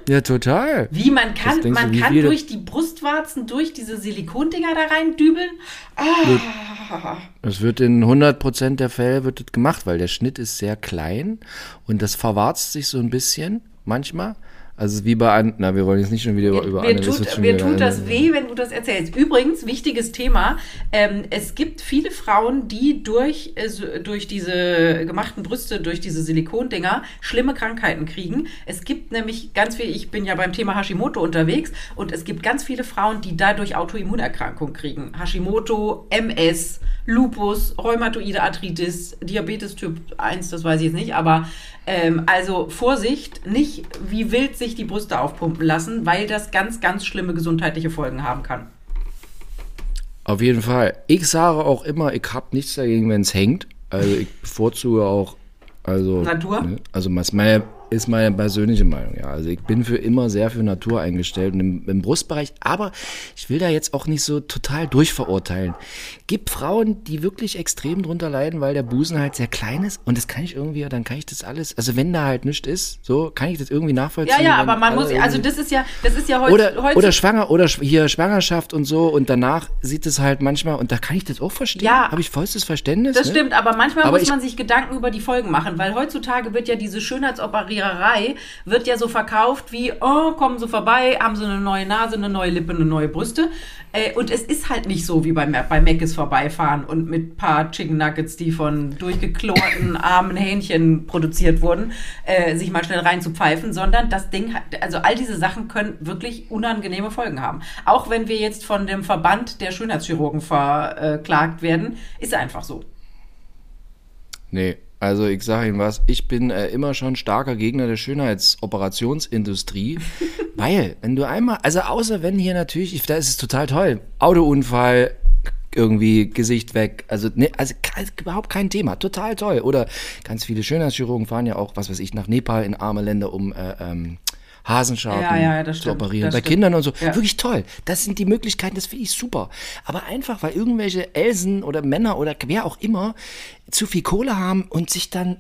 Speaker 3: ja total.
Speaker 1: Wie man kann, man kann durch die Brustwarzen, durch diese Silikondinger da rein dübeln.
Speaker 3: Ah. Das wird in 100% der Fälle wird das gemacht, weil der Schnitt ist sehr klein und das verwarzt sich so ein bisschen manchmal. Also wie bei, An na, wir wollen jetzt nicht schon wieder über, über
Speaker 1: mir tut, mir tut das weh, wenn du das erzählst. Übrigens, wichtiges Thema, ähm, es gibt viele Frauen, die durch, äh, durch diese gemachten Brüste, durch diese Silikondinger schlimme Krankheiten kriegen. Es gibt nämlich ganz viel, ich bin ja beim Thema Hashimoto unterwegs und es gibt ganz viele Frauen, die dadurch Autoimmunerkrankungen kriegen. Hashimoto, MS, Lupus, Rheumatoide Arthritis, Diabetes Typ 1, das weiß ich jetzt nicht, aber ähm, also Vorsicht, nicht wie wild sich die Brüste aufpumpen lassen, weil das ganz, ganz schlimme gesundheitliche Folgen haben kann.
Speaker 3: Auf jeden Fall. Ich sage auch immer, ich habe nichts dagegen, wenn es hängt. Also ich bevorzuge auch also
Speaker 1: Natur. Ne,
Speaker 3: also meine ist meine persönliche Meinung, ja. Also ich bin für immer sehr für Natur eingestellt und im, im, Brustbereich, aber ich will da jetzt auch nicht so total durchverurteilen. Gibt Frauen, die wirklich extrem drunter leiden, weil der Busen halt sehr klein ist und das kann ich irgendwie, dann kann ich das alles, also wenn da halt nichts ist, so kann ich das irgendwie nachvollziehen.
Speaker 1: Ja, ja, aber man muss, also das ist ja, das ist ja
Speaker 3: heute, oder, heute oder schwanger oder hier Schwangerschaft und so und danach sieht es halt manchmal und da kann ich das auch verstehen. Ja, habe ich vollstes Verständnis.
Speaker 1: Das ne? stimmt, aber manchmal aber muss man sich Gedanken über die Folgen machen, weil heutzutage wird ja diese Schönheitsoperierung Operationiererei wird ja so verkauft wie, oh, kommen Sie vorbei, haben Sie eine neue Nase, eine neue Lippe, eine neue Brüste. Äh, und es ist halt nicht so wie bei, bei Mc's vorbeifahren und mit paar Chicken Nuggets, die von durchgeklorten armen Hähnchen produziert wurden, äh, sich mal schnell reinzupfeifen, sondern das Ding hat, also all diese Sachen können wirklich unangenehme Folgen haben. Auch wenn wir jetzt von dem Verband der Schönheitschirurgen verklagt werden, ist einfach so.
Speaker 3: Nee, also ich sage Ihnen was, ich bin äh, immer schon starker Gegner der Schönheitsoperationsindustrie, weil wenn du einmal, also außer wenn hier natürlich, da ist es total toll, Autounfall, irgendwie Gesicht weg, also ne, also überhaupt kein Thema, total toll. Oder ganz viele Schönheitschirurgen fahren ja auch, was weiß ich, nach Nepal in arme Länder, um äh, ähm, Hasenscharten
Speaker 1: Ja, ja,
Speaker 3: zu operieren. Bei
Speaker 1: stimmt.
Speaker 3: Kindern und so. Wirklich toll. Das sind die Möglichkeiten, das finde ich super. Aber einfach, weil irgendwelche Elsen oder Männer oder wer auch immer zu viel Kohle haben und sich dann,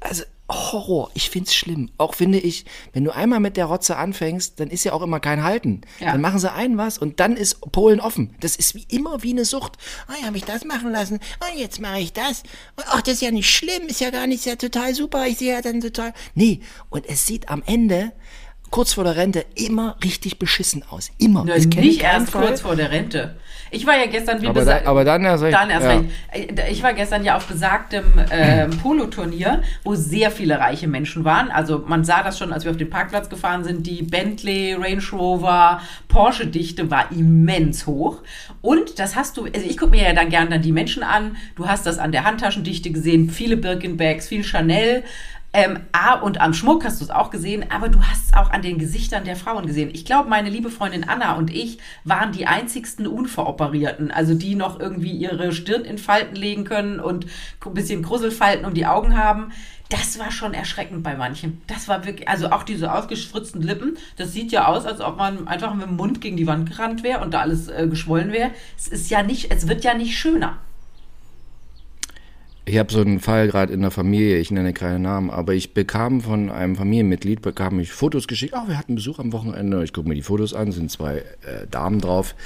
Speaker 3: also Horror, ich find's schlimm. Auch finde ich, wenn du einmal mit der Rotze anfängst, dann ist ja auch immer kein Halten.
Speaker 1: Ja.
Speaker 3: Dann machen sie ein was und dann ist Polen offen. Das ist wie immer wie eine Sucht. Oh, ja, habe ich das machen lassen. Oh, jetzt mache ich das. Und, Ach, das ist ja nicht schlimm, ist ja gar nicht, ist ja total super. Ich sehe ja dann total. Nee, und es sieht am Ende kurz vor der Rente immer richtig beschissen aus. Immer.
Speaker 1: Na, nicht erst
Speaker 3: Fall.
Speaker 1: kurz vor der Rente. Ich war ja gestern wie
Speaker 3: Aber da- aber dann erst recht,
Speaker 1: Dann erst
Speaker 3: ja.
Speaker 1: recht. Äh, Ich war gestern ja auf besagtem ähm, Polo-Turnier, wo sehr viele reiche Menschen waren. Also man sah das schon, als wir auf den Parkplatz gefahren sind. Die Bentley, Range Rover, Porsche-Dichte war immens hoch. Und das hast du, also ich gucke mir ja dann gern dann die Menschen an. Du hast das an der Handtaschendichte gesehen, viele Birkin-Bags, viel Chanel. Ähm, A, und am Schmuck hast du es auch gesehen, aber du hast es auch an den Gesichtern der Frauen gesehen. Ich glaube, meine liebe Freundin Anna und ich waren die einzigsten Unveroperierten, also die noch irgendwie ihre Stirn in Falten legen können und ein bisschen Gruselfalten um die Augen haben. Das war schon erschreckend bei manchen. Das war wirklich, also auch diese ausgespritzten Lippen, das sieht ja aus, als ob man einfach mit dem Mund gegen die Wand gerannt wäre und da alles äh, geschwollen wäre. Es ist ja nicht, es wird ja nicht schöner.
Speaker 3: Ich habe so einen Fall gerade in der Familie, ich nenne keine Namen, aber ich bekam von einem Familienmitglied, bekam ich Fotos geschickt, oh, wir hatten Besuch am Wochenende, ich gucke mir die Fotos an, sind zwei äh, Damen drauf,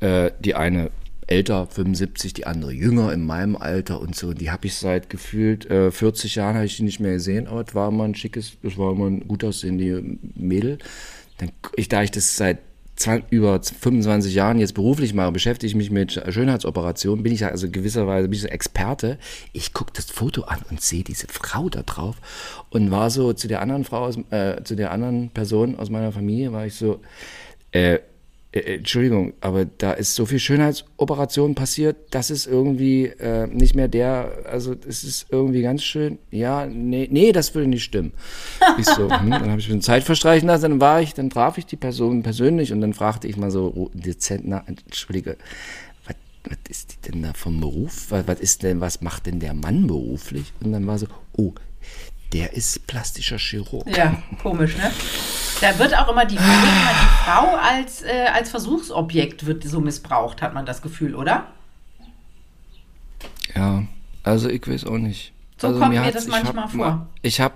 Speaker 3: äh, die eine älter, 75, die andere jünger in meinem Alter und so, die habe ich seit gefühlt äh, 40 Jahren, habe ich die nicht mehr gesehen, aber es war immer ein schickes, es war immer ein gut aussehende Mädel. Dann, ich, da ich das seit 20, über 25 Jahren jetzt beruflich mache, beschäftige ich mich mit Schönheitsoperationen, bin ich ja also gewisserweise so Experte. Ich gucke das Foto an und sehe diese Frau da drauf und war so zu der anderen Frau, aus, äh, zu der anderen Person aus meiner Familie, war ich so, äh, äh, Entschuldigung, aber da ist so viel Schönheitsoperation passiert, das ist irgendwie äh, nicht mehr der, also es ist irgendwie ganz schön, ja, nee, nee, das würde nicht stimmen. Ich so, hm, dann habe ich mir Zeit verstreichen lassen, dann war ich, dann traf ich die Person persönlich und dann fragte ich mal so oh, dezent, na, entschuldige, was, was ist die denn da vom Beruf? Was, was ist denn, was macht denn der Mann beruflich? Und dann war so, oh, der ist plastischer Chirurg.
Speaker 1: Ja, komisch, ne? Da wird auch immer die, immer die Frau als, äh, als Versuchsobjekt wird so missbraucht, hat man das Gefühl, oder?
Speaker 3: Ja, also ich weiß auch nicht.
Speaker 1: So
Speaker 3: also
Speaker 1: kommt mir
Speaker 3: hat's-
Speaker 1: das
Speaker 3: ich
Speaker 1: manchmal
Speaker 3: hab,
Speaker 1: vor.
Speaker 3: Ich habe,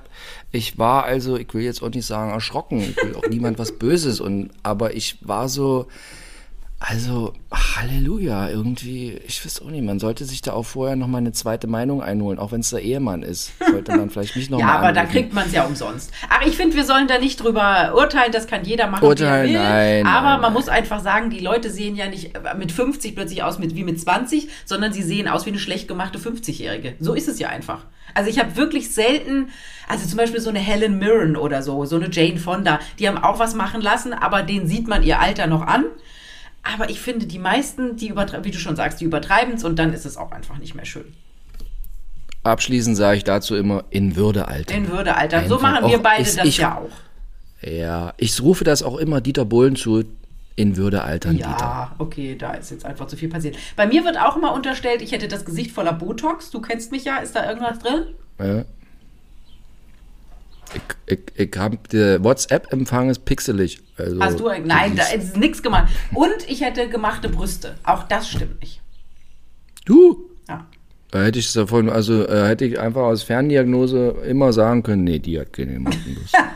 Speaker 3: ich war also, ich will jetzt auch nicht sagen erschrocken, ich will auch niemand was Böses und, aber ich war so, also Halleluja, irgendwie, ich weiß auch nicht, man sollte sich da auch vorher noch mal eine zweite Meinung einholen, auch wenn es der Ehemann ist, sollte man vielleicht mich noch
Speaker 1: Ja,
Speaker 3: mal
Speaker 1: aber da
Speaker 3: anrufen.
Speaker 1: kriegt man es ja umsonst. Aber ich finde, wir sollen da nicht drüber urteilen, das kann jeder machen,
Speaker 3: Urteilen,
Speaker 1: wie er will.
Speaker 3: nein,
Speaker 1: aber
Speaker 3: nein,
Speaker 1: man
Speaker 3: nein.
Speaker 1: muss einfach sagen, die Leute sehen ja nicht äh, mit 50 plötzlich aus mit, wie mit 20, sondern sie sehen aus wie eine schlecht gemachte 50-Jährige. So ist es ja einfach. Also ich habe wirklich selten, also zum Beispiel so eine Helen Mirren oder so, so eine Jane Fonda, die haben auch was machen lassen, aber denen sieht man ihr Alter noch an. Aber ich finde, die meisten, die übertreiben, wie du schon sagst, die übertreiben es und dann ist es auch einfach nicht mehr schön.
Speaker 3: Abschließend sage ich dazu immer, in Würde altern.
Speaker 1: In Würde, Alter. So machen wir beide das
Speaker 3: ich-
Speaker 1: ja auch.
Speaker 3: Ja, ich rufe das auch immer Dieter Bohlen zu, in Würde altern, Dieter.
Speaker 1: Ja, okay, da ist jetzt einfach zu viel passiert. Bei mir wird auch immer unterstellt, ich hätte das Gesicht voller Botox. Du kennst mich ja, ist da irgendwas drin?
Speaker 3: Ja. Ich, ich, ich hab, der WhatsApp-Empfang ist pixelig. Also,
Speaker 1: Hast du ein, Nein, da ist nichts gemacht. Und ich hätte gemachte Brüste. Auch das stimmt nicht.
Speaker 3: Du?
Speaker 1: Ja.
Speaker 3: Da hätte ich es davon, also äh, hätte ich einfach aus Ferndiagnose immer sagen können, nee, die hat keine Machenlust.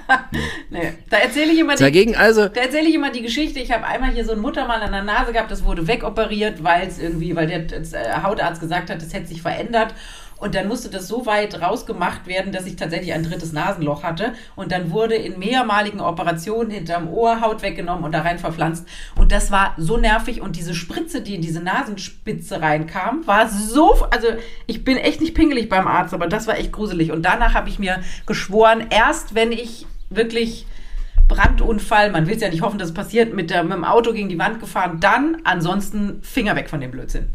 Speaker 1: Nee, da erzähle ich immer die,
Speaker 3: Dagegen also,
Speaker 1: da erzähle ich immer die Geschichte. Ich habe einmal hier so ein Muttermal an der Nase gehabt, das wurde wegoperiert, weil es irgendwie, weil der äh, Hautarzt gesagt hat, das hätte sich verändert. Und dann musste das so weit rausgemacht werden, dass ich tatsächlich ein drittes Nasenloch hatte. Und dann wurde in mehrmaligen Operationen hinterm Ohr Haut weggenommen und da rein verpflanzt. Und das war so nervig. Und diese Spritze, die in diese Nasenspitze reinkam, war so, also ich bin echt nicht pingelig beim Arzt, aber das war echt gruselig. Und danach habe ich mir geschworen, erst wenn ich wirklich Brandunfall, man will es ja nicht hoffen, dass es passiert, mit, der, mit dem Auto gegen die Wand gefahren, dann ansonsten Finger weg von dem Blödsinn.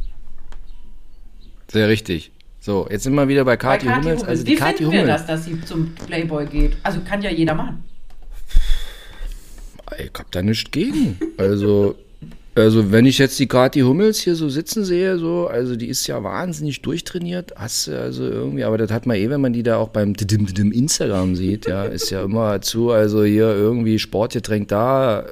Speaker 3: Sehr richtig. So, jetzt sind wir wieder bei Kathi
Speaker 1: Kathi
Speaker 3: Hummels. Also die
Speaker 1: Wie
Speaker 3: Kathi
Speaker 1: finden wir
Speaker 3: Hummels.
Speaker 1: das, dass sie zum Playboy geht? Also kann ja jeder machen.
Speaker 3: Ich hab da nichts gegen. Also, also wenn ich jetzt die Kathi Hummels hier so sitzen sehe, so, also die ist ja wahnsinnig durchtrainiert, hast du also irgendwie, aber das hat man eh, wenn man die da auch beim Instagram sieht, ja, ist ja immer zu, also hier irgendwie Sportgetränk da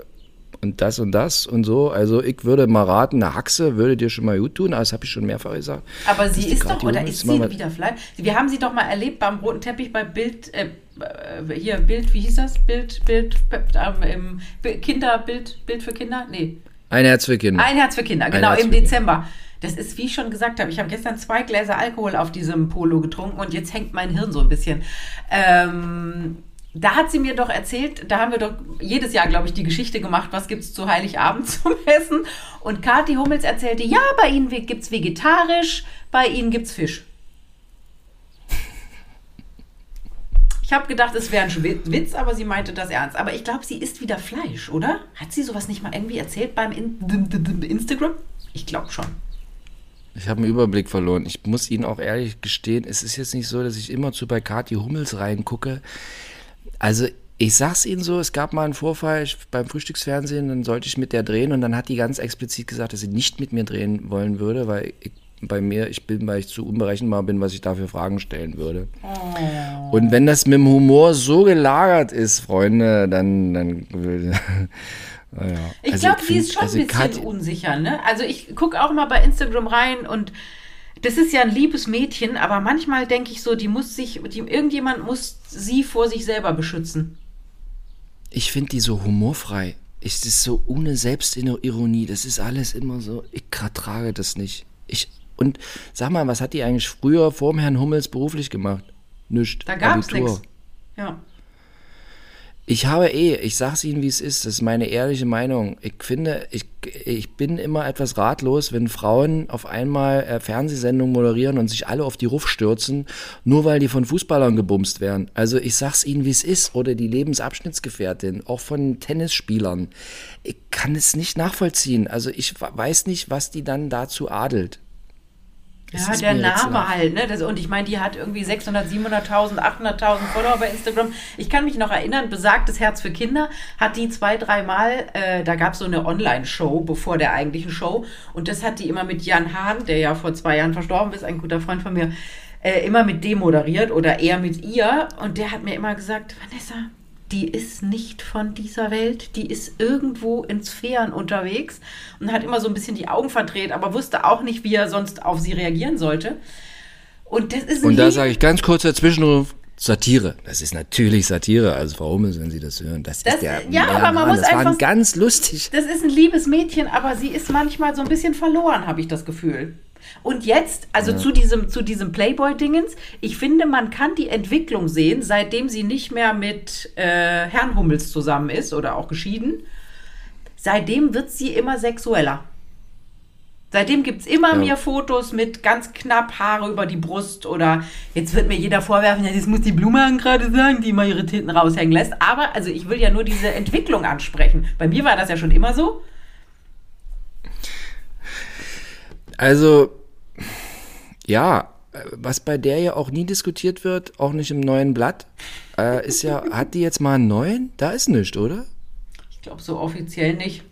Speaker 3: und das und das und so. Also ich würde mal raten, eine Haxe würde dir schon mal gut tun, aber das habe ich schon mehrfach gesagt.
Speaker 1: Aber sie ist doch, oder ist sie wieder Fleisch? Wir haben sie doch mal erlebt beim roten Teppich bei Bild, äh, äh, hier, Bild, wie hieß das? Bild, Bild, ähm, Kinder, Bild, Bild für Kinder? Nee.
Speaker 3: Ein Herz für Kinder.
Speaker 1: Ein Herz für Kinder, genau, im. Dezember. Das ist, wie ich schon gesagt habe, ich habe gestern zwei Gläser Alkohol auf diesem Polo getrunken und jetzt hängt mein Hirn so ein bisschen. Ähm, da hat sie mir doch erzählt, da haben wir doch jedes Jahr, glaube ich, die Geschichte gemacht, was gibt es zu Heiligabend zum Essen. Und Kathi Hummels erzählte, ja, bei ihnen gibt es vegetarisch, bei ihnen gibt es Fisch. Ich habe gedacht, es wäre ein Witz, aber sie meinte das ernst. Aber ich glaube, sie isst wieder Fleisch, oder? Hat sie sowas nicht mal irgendwie erzählt beim In Instagram? Ich glaube schon.
Speaker 3: Ich habe einen Überblick verloren. Ich muss Ihnen auch ehrlich gestehen, es ist jetzt nicht so, dass ich immer zu bei Kathi Hummels reingucke. Also ich sag's Ihnen so, es gab mal einen Vorfall beim Frühstücksfernsehen, dann sollte ich mit der drehen und dann hat die ganz explizit gesagt, dass sie nicht mit mir drehen wollen würde, weil ich, bei mir, ich bin, weil ich zu unberechenbar bin, was ich dafür Fragen stellen würde. Und wenn das mit dem Humor so gelagert ist, Freunde, dann, dann naja.
Speaker 1: Ich
Speaker 3: Also
Speaker 1: glaube, sie ist schon
Speaker 3: also
Speaker 1: ein bisschen
Speaker 3: Kathi-
Speaker 1: unsicher, ne? Also ich gucke auch mal bei Instagram rein und das ist ja ein liebes Mädchen, aber manchmal denke ich so, die muss sich, die, irgendjemand muss sie vor sich selber beschützen.
Speaker 3: Ich finde die so humorfrei. Das ist so ohne Selbstironie. Das ist alles immer so. Ich trage das nicht. Ich, und sag mal, was hat die eigentlich früher vor dem Herrn Hummels beruflich gemacht? Nichts.
Speaker 1: Da gab es nichts. Ja.
Speaker 3: Ich habe eh, ich sag's Ihnen, wie es ist, das ist meine ehrliche Meinung. Ich finde, ich, ich bin immer etwas ratlos, wenn Frauen auf einmal äh, Fernsehsendungen moderieren und sich alle auf die Ruf stürzen, nur weil die von Fußballern gebumst werden. Also ich sag's Ihnen, wie es ist, oder die Lebensabschnittsgefährtin, auch von Tennisspielern. Ich kann es nicht nachvollziehen. Also ich weiß nicht, was die dann dazu adelt.
Speaker 1: Ja, der Name halt, ne? Das, und ich meine, die hat irgendwie 600, 700.000, 800.000 Follower bei Instagram. Ich kann mich noch erinnern, besagtes Herz für Kinder hat die zwei, dreimal, äh, da gab es so eine Online-Show bevor der eigentlichen Show. Und das hat die immer mit Jan Hahn, der ja vor zwei Jahren verstorben ist, ein guter Freund von mir, äh, immer mit dem moderiert oder eher mit ihr. Und der hat mir immer gesagt, Vanessa, die ist nicht von dieser Welt, die ist irgendwo in Sphären unterwegs und hat immer so ein bisschen die Augen verdreht, aber wusste auch nicht, wie er sonst auf sie reagieren sollte. Und das ist
Speaker 3: Und da sage ich ganz kurz dazwischenruf, Satire. Das ist natürlich Satire, also Frau Hummels, wenn Sie das hören. Das,
Speaker 1: Das-
Speaker 3: ist der
Speaker 1: ja, aber man
Speaker 3: Mann,
Speaker 1: muss
Speaker 3: das
Speaker 1: einfach-
Speaker 3: ganz lustig.
Speaker 1: Das ist ein liebes Mädchen, aber sie ist manchmal so ein bisschen verloren, habe ich das Gefühl. Und jetzt, also zu diesem, zu diesem Playboy-Dingens, ich finde, man kann die Entwicklung sehen, seitdem sie nicht mehr mit äh, Herrn Hummels zusammen ist oder auch geschieden. Seitdem wird sie immer sexueller. Seitdem gibt es immer
Speaker 3: Ja.
Speaker 1: mehr Fotos mit ganz knapp Haare über die Brust oder jetzt wird mir jeder vorwerfen, ja, das muss die Blume gerade sagen, die mal ihre Titten raushängen lässt. Aber also ich will ja nur diese Entwicklung ansprechen. Bei mir war das ja schon immer so.
Speaker 3: Also, ja, was bei der ja auch nie diskutiert wird, auch nicht im neuen Blatt, äh, ist ja, hat die jetzt mal einen neuen? Da ist nichts, oder?
Speaker 1: Ich glaube so offiziell nicht.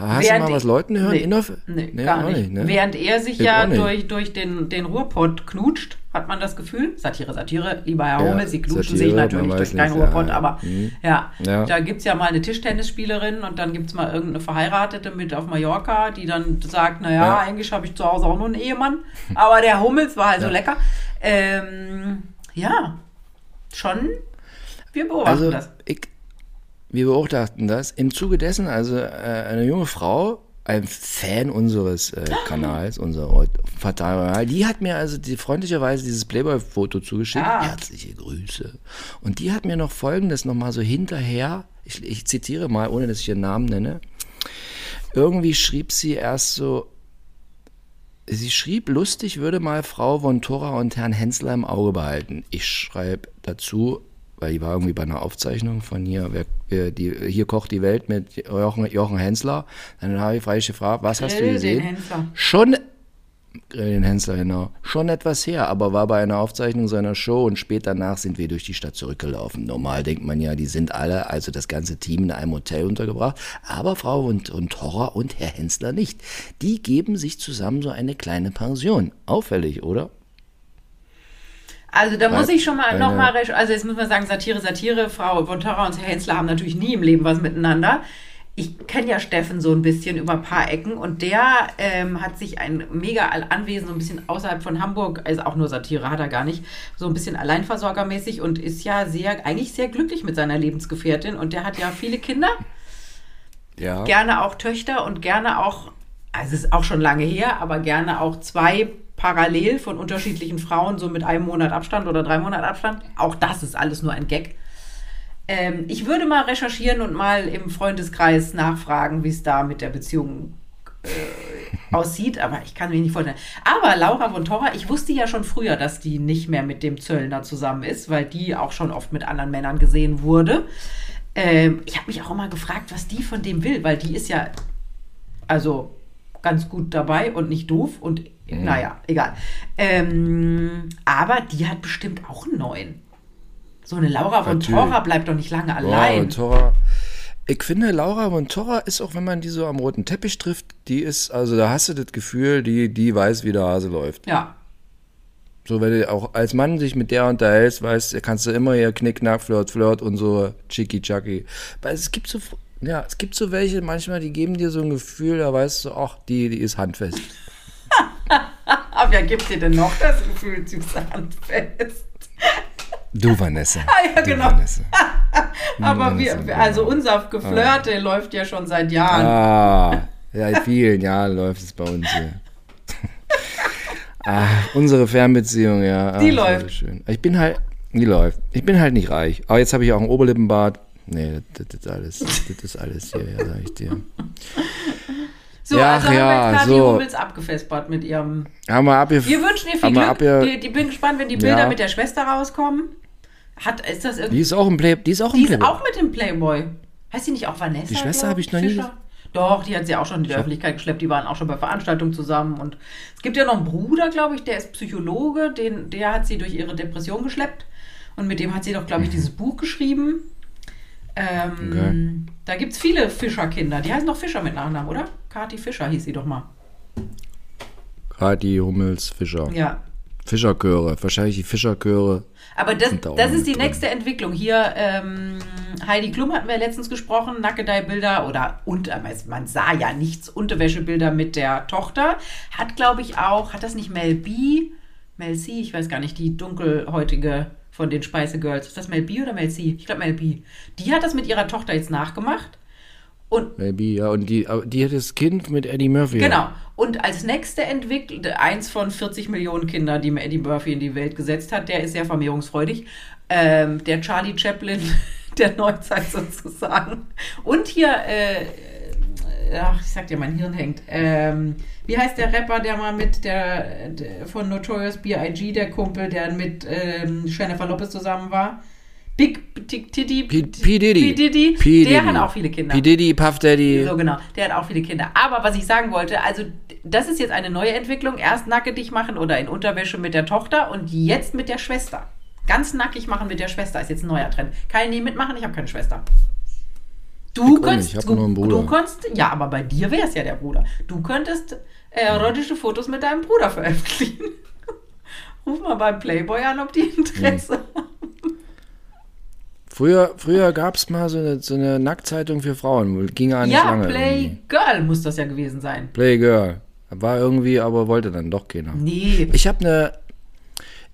Speaker 3: Hast
Speaker 1: Während
Speaker 3: du mal was Leuten hören?
Speaker 1: Nee,
Speaker 3: Innof-
Speaker 1: nee,
Speaker 3: Nee,
Speaker 1: gar
Speaker 3: auch
Speaker 1: nicht.
Speaker 3: ne?
Speaker 1: Während er sich
Speaker 3: Ich
Speaker 1: ja
Speaker 3: nicht.
Speaker 1: durch, durch den, den Ruhrpott knutscht, hat man das Gefühl. Satire, Satire, lieber Herr
Speaker 3: Ja,
Speaker 1: Hummel, Sie knutschen
Speaker 3: Satire,
Speaker 1: sich natürlich durch keinen
Speaker 3: nicht,
Speaker 1: Ruhrpott,
Speaker 3: ja,
Speaker 1: aber
Speaker 3: mhm.
Speaker 1: ja,
Speaker 3: Ja.
Speaker 1: da gibt es ja mal eine Tischtennisspielerin und dann gibt es mal irgendeine Verheiratete mit auf Mallorca, die dann sagt, naja,
Speaker 3: Ja.
Speaker 1: eigentlich habe ich zu Hause auch nur einen Ehemann, aber der Hummels war halt so lecker. Ähm, ja, schon, wir beobachten
Speaker 3: Also,
Speaker 1: das.
Speaker 3: ich, wir beobachten das. Im Zuge dessen, also äh, eine junge Frau, ein Fan unseres äh, Kanals, unserer Fatal die hat mir also die, freundlicherweise dieses Playboy-Foto zugeschickt.
Speaker 1: Ah.
Speaker 3: Herzliche Grüße. Und die hat mir noch folgendes nochmal so hinterher, ich, ich zitiere mal, ohne dass ich ihren Namen nenne. Irgendwie schrieb sie erst so, sie schrieb, lustig würde mal Frau von Thora und Herrn Hensler im Auge behalten. Ich schreibe dazu, weil die war irgendwie bei einer Aufzeichnung von hier, wer, die, hier kocht die Welt mit Jochen, Jochen Hensler. Dann habe ich freilich gefragt, was hast du
Speaker 1: den
Speaker 3: gesehen?
Speaker 1: Hensler.
Speaker 3: Schon, den Hensler, genau. Schon etwas her, aber war bei einer Aufzeichnung seiner Show und spät danach sind wir durch die Stadt zurückgelaufen. Normal denkt man ja, die sind alle, also das ganze Team in einem Hotel untergebracht. Aber Frau und, und Horror und Herr Hensler nicht. Die geben sich zusammen so eine kleine Pension. Auffällig, oder?
Speaker 1: Also da muss ich schon mal
Speaker 3: eine-
Speaker 1: nochmal, also jetzt muss man sagen, Satire, Satire, Frau von Torra und Herr Hensler haben natürlich nie im Leben was miteinander. Ich kenne ja Steffen so ein bisschen über ein paar Ecken und der ähm, hat sich ein mega Anwesen so ein bisschen außerhalb von Hamburg, also auch nur Satire hat er gar nicht, so ein bisschen alleinversorgermäßig und ist ja sehr, eigentlich sehr glücklich mit seiner Lebensgefährtin und der hat ja viele Kinder
Speaker 3: Ja.
Speaker 1: gerne auch Töchter und gerne auch, also es ist auch schon lange her, aber gerne auch zwei parallel von unterschiedlichen Frauen, so mit einem Monat Abstand oder drei Monat Abstand. Auch das ist alles nur ein Gag. Ähm, ich würde mal recherchieren und mal im Freundeskreis nachfragen, wie es da mit der Beziehung äh, aussieht, aber ich kann mir nicht vorstellen. Aber Laura von Torra, ich wusste ja schon früher, dass die nicht mehr mit dem Zöllner zusammen ist, weil die auch schon oft mit anderen Männern gesehen wurde. Ähm, ich habe mich auch immer gefragt, was die von dem will, weil die ist ja also ganz gut dabei und nicht doof und naja, egal. Ähm, aber die hat bestimmt auch einen neuen. So eine Laura von. Torra bleibt doch nicht lange allein.
Speaker 3: und Tora, ich finde, Laura Montora ist auch, wenn man die so am roten Teppich trifft, die ist, also da hast du das Gefühl, die, die weiß, wie der Hase läuft.
Speaker 1: ja.
Speaker 3: So, wenn du auch als Mann sich mit der unterhältst, weißt, kannst du immer hier Knick-Knack, Flirt, Flirt und so Chicky-Chucky. Weil es gibt so, ja, es gibt so welche manchmal, die geben dir so ein Gefühl, da weißt du, ach, die, die ist handfest.
Speaker 1: Aber wer gibt dir denn noch das Gefühl, süße Handfest?
Speaker 3: Du, Vanessa.
Speaker 1: Ah, ja,
Speaker 3: du,
Speaker 1: genau.
Speaker 3: Vanessa.
Speaker 1: Aber wir, also
Speaker 3: genau.
Speaker 1: unser Geflirte läuft ja schon seit Jahren.
Speaker 3: Ah, seit vielen Jahren läuft es bei uns hier. ah, unsere Fernbeziehung, ja. Ah,
Speaker 1: Die läuft.
Speaker 3: Schön. Ich bin halt, die läuft. Ich bin halt nicht reich. Aber jetzt habe ich auch einen Oberlippenbart. Nee, das, das ist alles, das ist alles hier, ja, sag ich dir.
Speaker 1: So,
Speaker 3: Ja,
Speaker 1: also haben
Speaker 3: ja,
Speaker 1: wir die
Speaker 3: so.
Speaker 1: Hummels abgefespert mit ihrem.
Speaker 3: Haben wir abgef
Speaker 1: Wir wünschen ihr viel Glück.
Speaker 3: abge-
Speaker 1: die, die bin gespannt, wenn die Bilder
Speaker 3: Ja.
Speaker 1: mit der Schwester rauskommen. Hat, ist das irgendwie.
Speaker 3: Die ist auch im Play, die ist auch im
Speaker 1: Die ist
Speaker 3: Playboy.
Speaker 1: auch mit dem Playboy. Heißt sie nicht auch Vanessa?
Speaker 3: Die Schwester habe ich noch nie?
Speaker 1: Doch, die hat sie auch schon in die Öffentlichkeit geschleppt. Die waren auch schon bei Veranstaltungen zusammen. Und es gibt ja noch einen Bruder, glaube ich, der ist Psychologe. Den, der hat sie durch ihre Depression geschleppt. Und mit dem hat sie doch, glaube ich, dieses Buch geschrieben. Ähm,
Speaker 3: Okay.
Speaker 1: Da gibt es viele Fischerkinder. Die heißen doch Fischer mit Nachnamen, oder? Kati Fischer hieß sie doch mal.
Speaker 3: Kati Hummels Fischer.
Speaker 1: Ja.
Speaker 3: Fischerchöre. Wahrscheinlich die Fischerchöre.
Speaker 1: Aber das,
Speaker 3: da
Speaker 1: das ist die
Speaker 3: drin.
Speaker 1: nächste Entwicklung. Hier, ähm, Heidi Klum hatten wir letztens gesprochen, Nackedei-Bilder oder und, man sah ja nichts, Unterwäschebilder mit der Tochter. Hat, glaube ich, auch, hat das nicht Mel B? Mel C, ich weiß gar nicht, die dunkelhäutige von den Spice Girls. Ist das Mel B oder Mel C? Ich glaube Mel B. Die hat das mit ihrer Tochter jetzt nachgemacht. Und
Speaker 3: Maybe, ja. Und die, die hat das Kind mit Eddie Murphy.
Speaker 1: Genau. Und als nächste entwickelt, eins von 40 Millionen Kindern, die mir Eddie Murphy in die Welt gesetzt hat, der ist sehr vermehrungsfreudig. Ähm, der Charlie Chaplin der Neuzeit sozusagen. Und hier, äh, ach, ich sag dir, mein Hirn hängt. Ähm, wie heißt der Rapper, der mal mit der, der von Notorious B.I.G., der Kumpel, der mit ähm, Jennifer Lopez zusammen war? Big Tick Titty.
Speaker 3: P, P. Diddy.
Speaker 1: P. Diddy.
Speaker 3: P.
Speaker 1: Der
Speaker 3: Diddy.
Speaker 1: hat auch viele Kinder.
Speaker 3: P. Diddy, Puff Daddy.
Speaker 1: So genau, der hat auch viele Kinder. Aber was ich sagen wollte, also das ist jetzt eine neue Entwicklung. Erst nackig machen oder in Unterwäsche mit der Tochter und jetzt mit der Schwester. Ganz nackig machen mit der Schwester ist jetzt ein neuer Trend. Kann ich nie mitmachen, ich habe keine Schwester. Du könntest,
Speaker 3: ich hab nur einen Bruder.
Speaker 1: du kannst, ja, aber bei dir wäre es ja der Bruder. Du könntest äh, erotische Fotos mit deinem Bruder veröffentlichen. Ruf mal beim Playboy an, ob die Interesse haben.
Speaker 3: Früher, früher gab es mal so eine, so eine Nacktzeitung für Frauen. Ging ja nicht
Speaker 1: Ja,
Speaker 3: lange. irgendwie.
Speaker 1: Playgirl muss das ja gewesen sein.
Speaker 3: Playgirl. War irgendwie, aber wollte dann doch keiner.
Speaker 1: Nee.
Speaker 3: Ich habe eine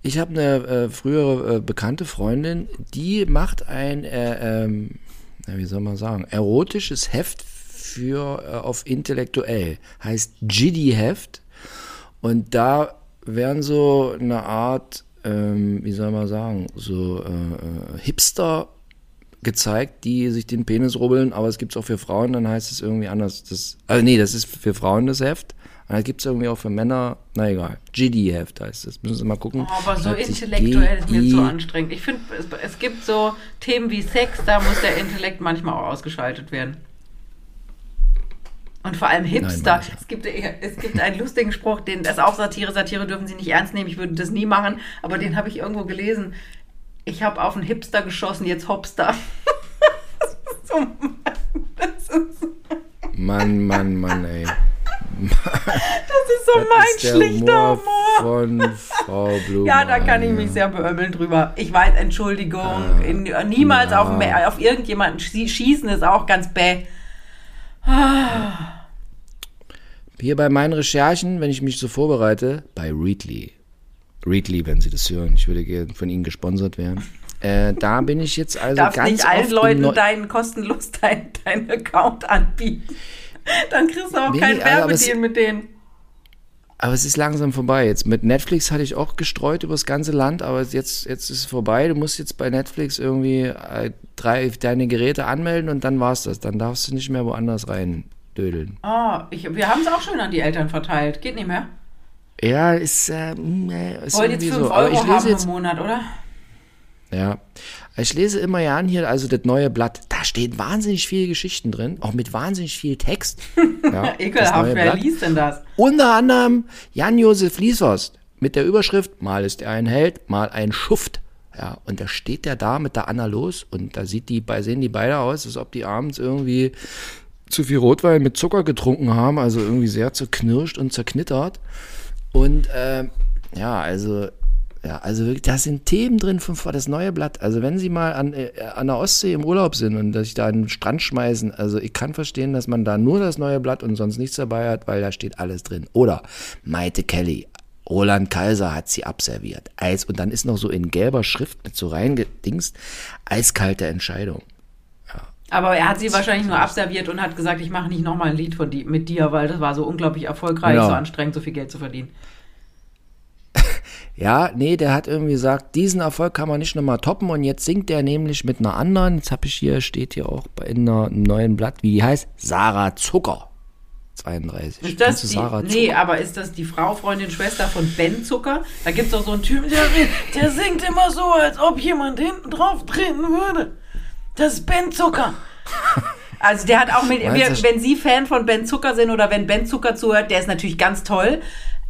Speaker 3: ich habe eine äh, frühere äh, bekannte Freundin, die macht ein, äh, ähm, na, wie soll man sagen, erotisches Heft für äh, auf intellektuell. Heißt Giddy-Heft. Und da werden so eine Art, ähm, wie soll man sagen, so äh, äh, Hipster gezeigt, die sich den Penis rubbeln, aber es gibt es auch für Frauen, dann heißt es irgendwie anders. Das, also nee, das ist für Frauen das Heft. Und das gibt es irgendwie auch für Männer, na egal, GD-Heft heißt es. Müssen Sie mal gucken.
Speaker 1: Oh, aber so intellektuell ist mir zu anstrengend. Ich finde, es, es gibt so Themen wie Sex, da muss der Intellekt manchmal auch ausgeschaltet werden. Und vor allem Hipster.
Speaker 3: Nein,
Speaker 1: es, gibt, es gibt einen lustigen Spruch, den das ist auch Satire. Satire dürfen Sie nicht ernst nehmen. Ich würde das nie machen, aber den habe ich irgendwo gelesen. Ich habe auf einen Hipster geschossen, jetzt Hopster. das ist so, das ist so
Speaker 3: Mann, Mann, Mann, ey.
Speaker 1: Das ist so
Speaker 3: Das
Speaker 1: mein
Speaker 3: ist der
Speaker 1: schlichter
Speaker 3: Humor
Speaker 1: Humor.
Speaker 3: von Frau Blume.
Speaker 1: Ja, da kann ich mich sehr beömmeln drüber. Ich weiß, Entschuldigung.
Speaker 3: Ah.
Speaker 1: in, niemals auf, auf irgendjemanden schie- schießen ist auch ganz bäh.
Speaker 3: Hier bei meinen Recherchen, wenn ich mich so vorbereite, bei Readly. Readly, wenn Sie das hören. Ich würde gerne von Ihnen gesponsert werden. Äh, da bin ich jetzt also
Speaker 1: Darfst
Speaker 3: ganz
Speaker 1: nicht allen Leuten
Speaker 3: neu-
Speaker 1: deinen kostenlos deinen dein Account anbieten. Dann kriegst du auch
Speaker 3: Nee,
Speaker 1: keinen Werbedeal mit denen.
Speaker 3: Aber es ist langsam vorbei. Jetzt mit Netflix hatte ich auch gestreut über das ganze Land, aber jetzt, jetzt ist es vorbei. Du musst jetzt bei Netflix irgendwie äh, drei deine Geräte anmelden und dann war's das. Dann darfst du nicht mehr woanders rein dödeln.
Speaker 1: Oh, ich, wir haben es auch schön an die Eltern verteilt. Geht nicht mehr.
Speaker 3: Ja, ist, äh, nee, ist
Speaker 1: Wollt jetzt
Speaker 3: irgendwie
Speaker 1: 5
Speaker 3: so.
Speaker 1: Euro
Speaker 3: ich
Speaker 1: haben
Speaker 3: jetzt,
Speaker 1: im Monat, oder?
Speaker 3: ja, ich lese immer ja an hier, also das neue Blatt. Da stehen wahnsinnig viele Geschichten drin, auch mit wahnsinnig viel Text. Ja,
Speaker 1: Ekelhaft, wer
Speaker 3: Blatt.
Speaker 1: liest denn das?
Speaker 3: Unter anderem Jan-Josef Lieshorst mit der Überschrift, mal ist er ein Held, mal ein Schuft. Ja, und da steht der da mit der Anna los und da sieht die, bei- sehen die beide aus, als ob die abends irgendwie zu viel Rotwein mit Zucker getrunken haben, also irgendwie sehr zerknirscht und zerknittert. Und ähm, ja, also ja, also wirklich, da sind Themen drin von vor das neue Blatt. Also wenn Sie mal an, äh, an der Ostsee im Urlaub sind und sich da an den Strand schmeißen, also ich kann verstehen, dass man da nur das neue Blatt und sonst nichts dabei hat, weil da steht alles drin. Oder Maite Kelly, Roland Kaiser hat sie abserviert. Eis, und dann ist noch so in gelber Schrift mit so reingedingst, eiskalte Entscheidung.
Speaker 1: Aber er hat sie wahrscheinlich nur abserviert und hat gesagt, ich mache nicht nochmal ein Lied von die, mit dir, weil das war so unglaublich erfolgreich,
Speaker 3: Genau.
Speaker 1: so anstrengend, so viel Geld zu verdienen.
Speaker 3: Ja, nee, der hat irgendwie gesagt, diesen Erfolg kann man nicht nochmal toppen und jetzt singt er nämlich mit einer anderen, jetzt habe ich hier, steht hier auch in einer, einem neuen Blatt, wie die heißt, Sarah Zucker. 32.
Speaker 1: Ist das die,
Speaker 3: Sarah
Speaker 1: nee,
Speaker 3: Zucker?
Speaker 1: aber ist das die Frau, Freundin, Schwester von Ben Zucker? Da gibt es doch so einen Typen, der, der singt immer so, als ob jemand hinten drauf treten würde. Das ist Ben Zucker. Also der hat auch mit, wir, wenn Sie Fan von Ben Zucker sind oder wenn Ben Zucker zuhört, der ist natürlich ganz toll.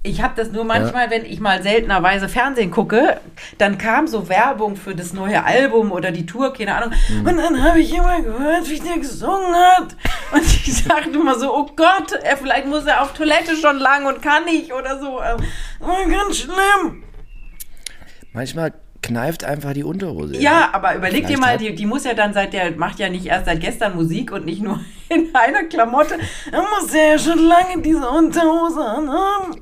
Speaker 1: Ich habe das nur manchmal, wenn ich mal seltenerweise Fernsehen gucke, dann kam so Werbung für das neue Album oder die Tour, keine Ahnung.
Speaker 3: Hm.
Speaker 1: Und dann habe ich immer gehört, wie der gesungen hat. Und ich sagte immer so, oh Gott, er, vielleicht muss er auf Toilette schon lang und kann nicht oder so. Ähm, Oh, ganz schlimm.
Speaker 3: Manchmal kneift einfach die Unterhose.
Speaker 1: Ja, aber überleg dir mal,
Speaker 3: hat-
Speaker 1: die, die muss ja dann seit der, macht ja nicht erst seit gestern Musik und nicht nur in einer Klamotte. Er muss ja schon lange diese Unterhose anhaben.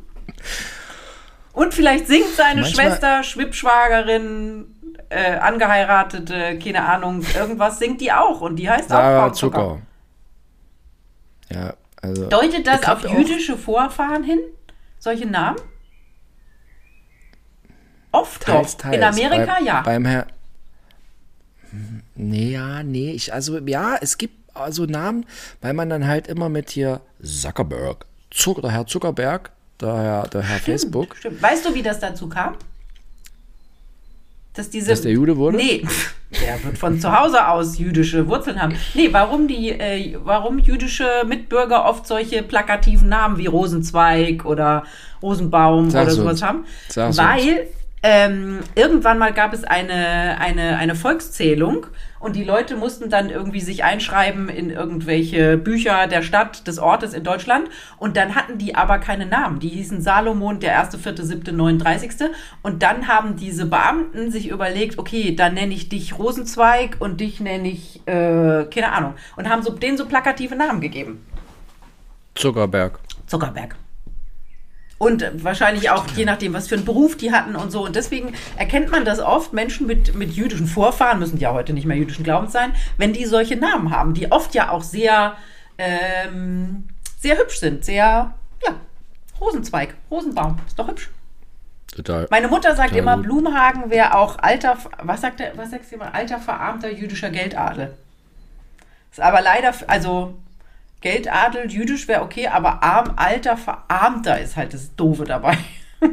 Speaker 1: Und vielleicht singt seine
Speaker 3: Manchmal-
Speaker 1: Schwester, Schwippschwagerin, äh, angeheiratete, keine Ahnung, irgendwas singt die auch und die heißt auch
Speaker 3: Sarah
Speaker 1: Frau Zucker.
Speaker 3: Zucker. Ja, also.
Speaker 1: Deutet das auf
Speaker 3: auch-
Speaker 1: jüdische Vorfahren hin? Solche Namen? Oft
Speaker 3: Teils, teils.
Speaker 1: In Amerika
Speaker 3: Bei-
Speaker 1: ja.
Speaker 3: Beim Herr. Nee, ja, nee, ich, also, ja, es gibt also Namen, weil man dann halt immer mit hier Zuckerberg, Zucker, Herr Zuckerberg, der Herr, der Herr Facebook,
Speaker 1: Stimmt. Weißt du, wie das dazu kam? Dass diese.
Speaker 3: Dass der Jude wurde?
Speaker 1: Nee, der wird von zu Hause aus jüdische Wurzeln haben. Nee, warum die, äh, warum jüdische Mitbürger oft solche plakativen Namen wie Rosenzweig oder Rosenbaum
Speaker 3: Sag's
Speaker 1: oder sowas
Speaker 3: uns.
Speaker 1: haben?
Speaker 3: Sag's
Speaker 1: Weil ähm, irgendwann mal gab es eine, eine, eine Volkszählung und die Leute mussten dann irgendwie sich einschreiben in irgendwelche Bücher der Stadt, des Ortes in Deutschland und dann hatten die aber keine Namen. Die hießen Salomon, der 1., 4., 7., 39. Und dann haben diese Beamten sich überlegt, okay, dann nenne ich dich Rosenzweig und dich nenne ich, äh, keine Ahnung. Und haben so, denen so plakative Namen gegeben.
Speaker 3: Zuckerberg.
Speaker 1: Zuckerberg. Und wahrscheinlich auch je nachdem, was für einen Beruf die hatten und so. Und deswegen erkennt man das oft, Menschen mit, mit jüdischen Vorfahren, müssen ja heute nicht mehr jüdischen Glaubens sein, wenn die solche Namen haben, die oft ja auch sehr ähm, sehr hübsch sind. Sehr, ja, Rosenzweig, Rosenbaum. Ist doch hübsch.
Speaker 3: Total.
Speaker 1: Meine Mutter sagt immer,
Speaker 3: gut.
Speaker 1: Blumhagen wäre auch alter, was sagt er, was sagt sie immer, alter verarmter jüdischer Geldadel. Ist aber leider, also Geldadel, jüdisch wäre okay, aber arm, alter verarmter ist halt das Doofe dabei.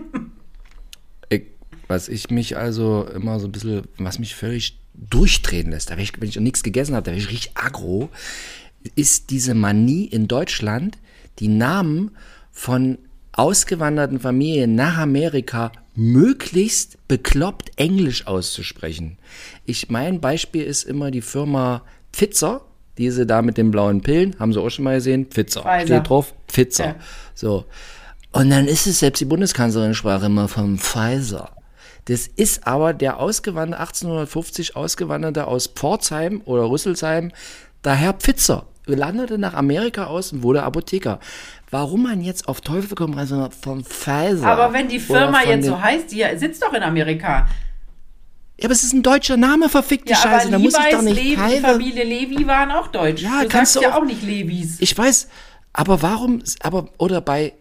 Speaker 3: Ich, was ich mich also immer so ein bisschen, was mich völlig durchdrehen lässt, da ich, wenn ich noch nichts gegessen habe, da werde ich richtig aggro, ist diese Manie in Deutschland, die Namen von ausgewanderten Familien nach Amerika möglichst bekloppt Englisch auszusprechen. Ich, mein Beispiel ist immer die Firma Pfizer, diese da mit den blauen Pillen, haben Sie auch schon mal gesehen? Pfizer.
Speaker 1: Pfizer.
Speaker 3: Steht drauf, Pfizer.
Speaker 1: Ja.
Speaker 3: So. Und dann ist es, selbst die Bundeskanzlerin sprach immer vom Pfizer. Das ist aber der ausgewanderte, 1850 ausgewanderte aus Pforzheim oder Rüsselsheim, der Herr Pfizer. Landete nach Amerika aus und wurde Apotheker. Warum man jetzt auf Teufel komm rein so vom Pfizer?
Speaker 1: Aber wenn die Firma jetzt so heißt, die sitzt doch in Amerika.
Speaker 3: Ja, aber es ist ein deutscher Name, verfickte
Speaker 1: Ja,
Speaker 3: Scheiße.
Speaker 1: aber
Speaker 3: Da muss ich doch nicht
Speaker 1: Levi, die
Speaker 3: Pfizer-
Speaker 1: Familie Levi waren auch deutsch.
Speaker 3: Ja,
Speaker 1: du
Speaker 3: kannst
Speaker 1: sagst
Speaker 3: du
Speaker 1: ja
Speaker 3: auch-
Speaker 1: auch nicht Levis.
Speaker 3: Ich weiß, aber warum, aber, oder bei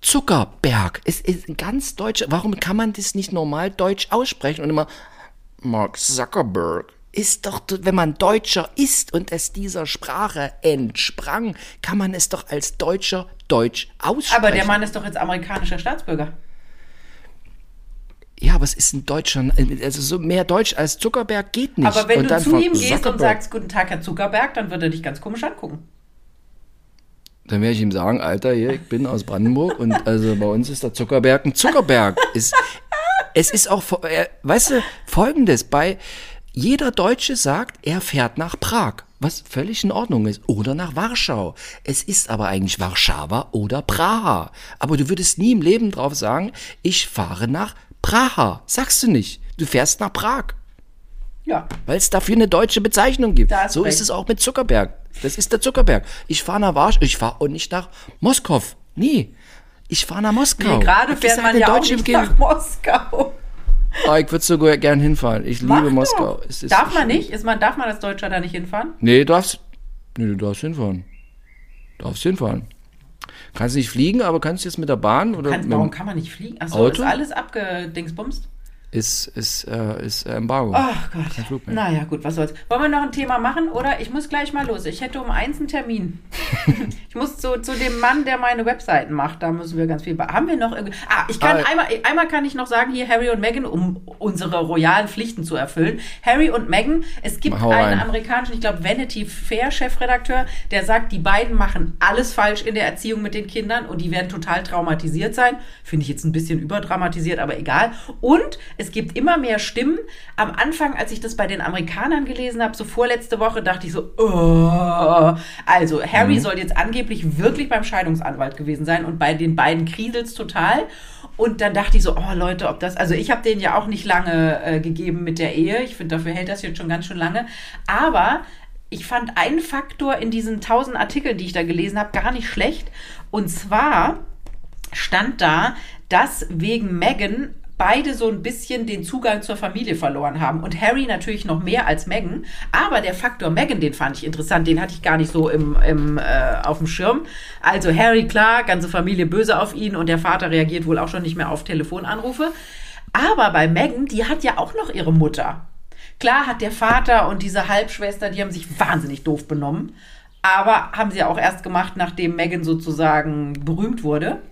Speaker 3: Zuckerberg, es ist ein ganz deutscher, warum kann man das nicht normal deutsch aussprechen und immer Mark Zuckerberg? Ist doch, wenn man Deutscher ist und es dieser Sprache entsprang, kann man es doch als Deutscher deutsch aussprechen.
Speaker 1: aber der Mann ist doch jetzt amerikanischer Staatsbürger.
Speaker 3: Ja, aber es ist ein Deutscher, also so mehr Deutsch als Zuckerberg geht nicht.
Speaker 1: Aber wenn
Speaker 3: Und
Speaker 1: du zu ihm gehst und
Speaker 3: Zuckerberg-
Speaker 1: sagst, guten Tag, Herr Zuckerberg, dann wird er dich ganz komisch angucken.
Speaker 3: Dann werde ich ihm sagen, Alter, hier, ich bin aus Brandenburg und also bei uns ist der Zuckerberg ein Zuckerberg. Ist, es ist auch, weißt du, folgendes, bei jeder Deutsche sagt, er fährt nach Prag, was völlig in Ordnung ist, oder nach Warschau. Es ist aber eigentlich Warschauer oder Praha. Aber du würdest nie im Leben drauf sagen, ich fahre nach Praha. Sagst du nicht. Du fährst nach Prag.
Speaker 1: Ja.
Speaker 3: Weil es dafür eine deutsche Bezeichnung gibt.
Speaker 1: Hast
Speaker 3: So
Speaker 1: recht.
Speaker 3: ist es auch mit Zuckerberg. Das ist der Zuckerberg. Ich fahre nach Warschau, ich fahre auch nicht nach Moskau. Nee, ich fahre nach Moskau.
Speaker 1: Nee, gerade fährt
Speaker 3: ist
Speaker 1: man ja auch nicht nach Moskau.
Speaker 3: Oh, ich würde sogar gern hinfahren. Ich
Speaker 1: Mach
Speaker 3: liebe. Moskau. Es ist
Speaker 1: Darf man
Speaker 3: schön.
Speaker 1: nicht? Ist man, darf man als Deutscher da nicht hinfahren?
Speaker 3: Nee, du darfst. Nee, du darfst hinfahren. Du darfst hinfahren. Kannst nicht fliegen, aber kannst jetzt mit der Bahn oder
Speaker 1: Kann,
Speaker 3: mit
Speaker 1: warum kann man nicht fliegen? Achso,
Speaker 3: Auto?
Speaker 1: ist alles abgedingsbumst?
Speaker 3: Ist, ist, äh, ist äh, Embargo.
Speaker 1: Ach Gott.
Speaker 3: Kein Flug mehr.
Speaker 1: Naja, gut, was soll's. Wollen wir noch ein Thema machen oder ich muss gleich mal los. Ich hätte um eins einen Termin. ich muss zu, zu dem Mann, der meine Webseiten macht. Da müssen wir ganz viel. be- Haben wir noch irgendwie. Ah, ich kann
Speaker 3: Ah,
Speaker 1: einmal, einmal kann ich noch sagen, hier Harry und Meghan, um unsere royalen Pflichten zu erfüllen. Harry und Meghan, es gibt einen
Speaker 3: rein.
Speaker 1: amerikanischen, ich glaube, Vanity Fair Chefredakteur, der sagt, die beiden machen alles falsch in der Erziehung mit den Kindern und die werden total traumatisiert sein. Finde ich jetzt ein bisschen überdramatisiert, aber egal. Und es gibt immer mehr Stimmen. Am Anfang, als ich das bei den Amerikanern gelesen habe, so vorletzte Woche, dachte ich so, oh. also Harry soll jetzt angeblich wirklich beim Scheidungsanwalt gewesen sein und bei den beiden kriselt's total. Und dann dachte ich so, oh Leute, ob das, also ich habe denen ja auch nicht lange äh, gegeben mit der Ehe. Ich finde, dafür hält das jetzt schon ganz schön lange. Aber ich fand einen Faktor in diesen tausend Artikeln, die ich da gelesen habe, gar nicht schlecht. Und zwar stand da, dass wegen Meghan beide so ein bisschen den Zugang zur Familie verloren haben. Und Harry natürlich noch mehr als Meghan. Aber der Faktor Meghan, den fand ich interessant. Den hatte ich gar nicht so im, im, äh, auf dem Schirm. Also Harry, klar, ganze Familie böse auf ihn und der Vater reagiert wohl auch schon nicht mehr auf Telefonanrufe. Aber bei Meghan, die hat ja auch noch ihre Mutter. Klar hat der Vater und diese Halbschwester, die haben sich wahnsinnig doof benommen. Aber haben sie auch erst gemacht, nachdem Meghan sozusagen berühmt wurde.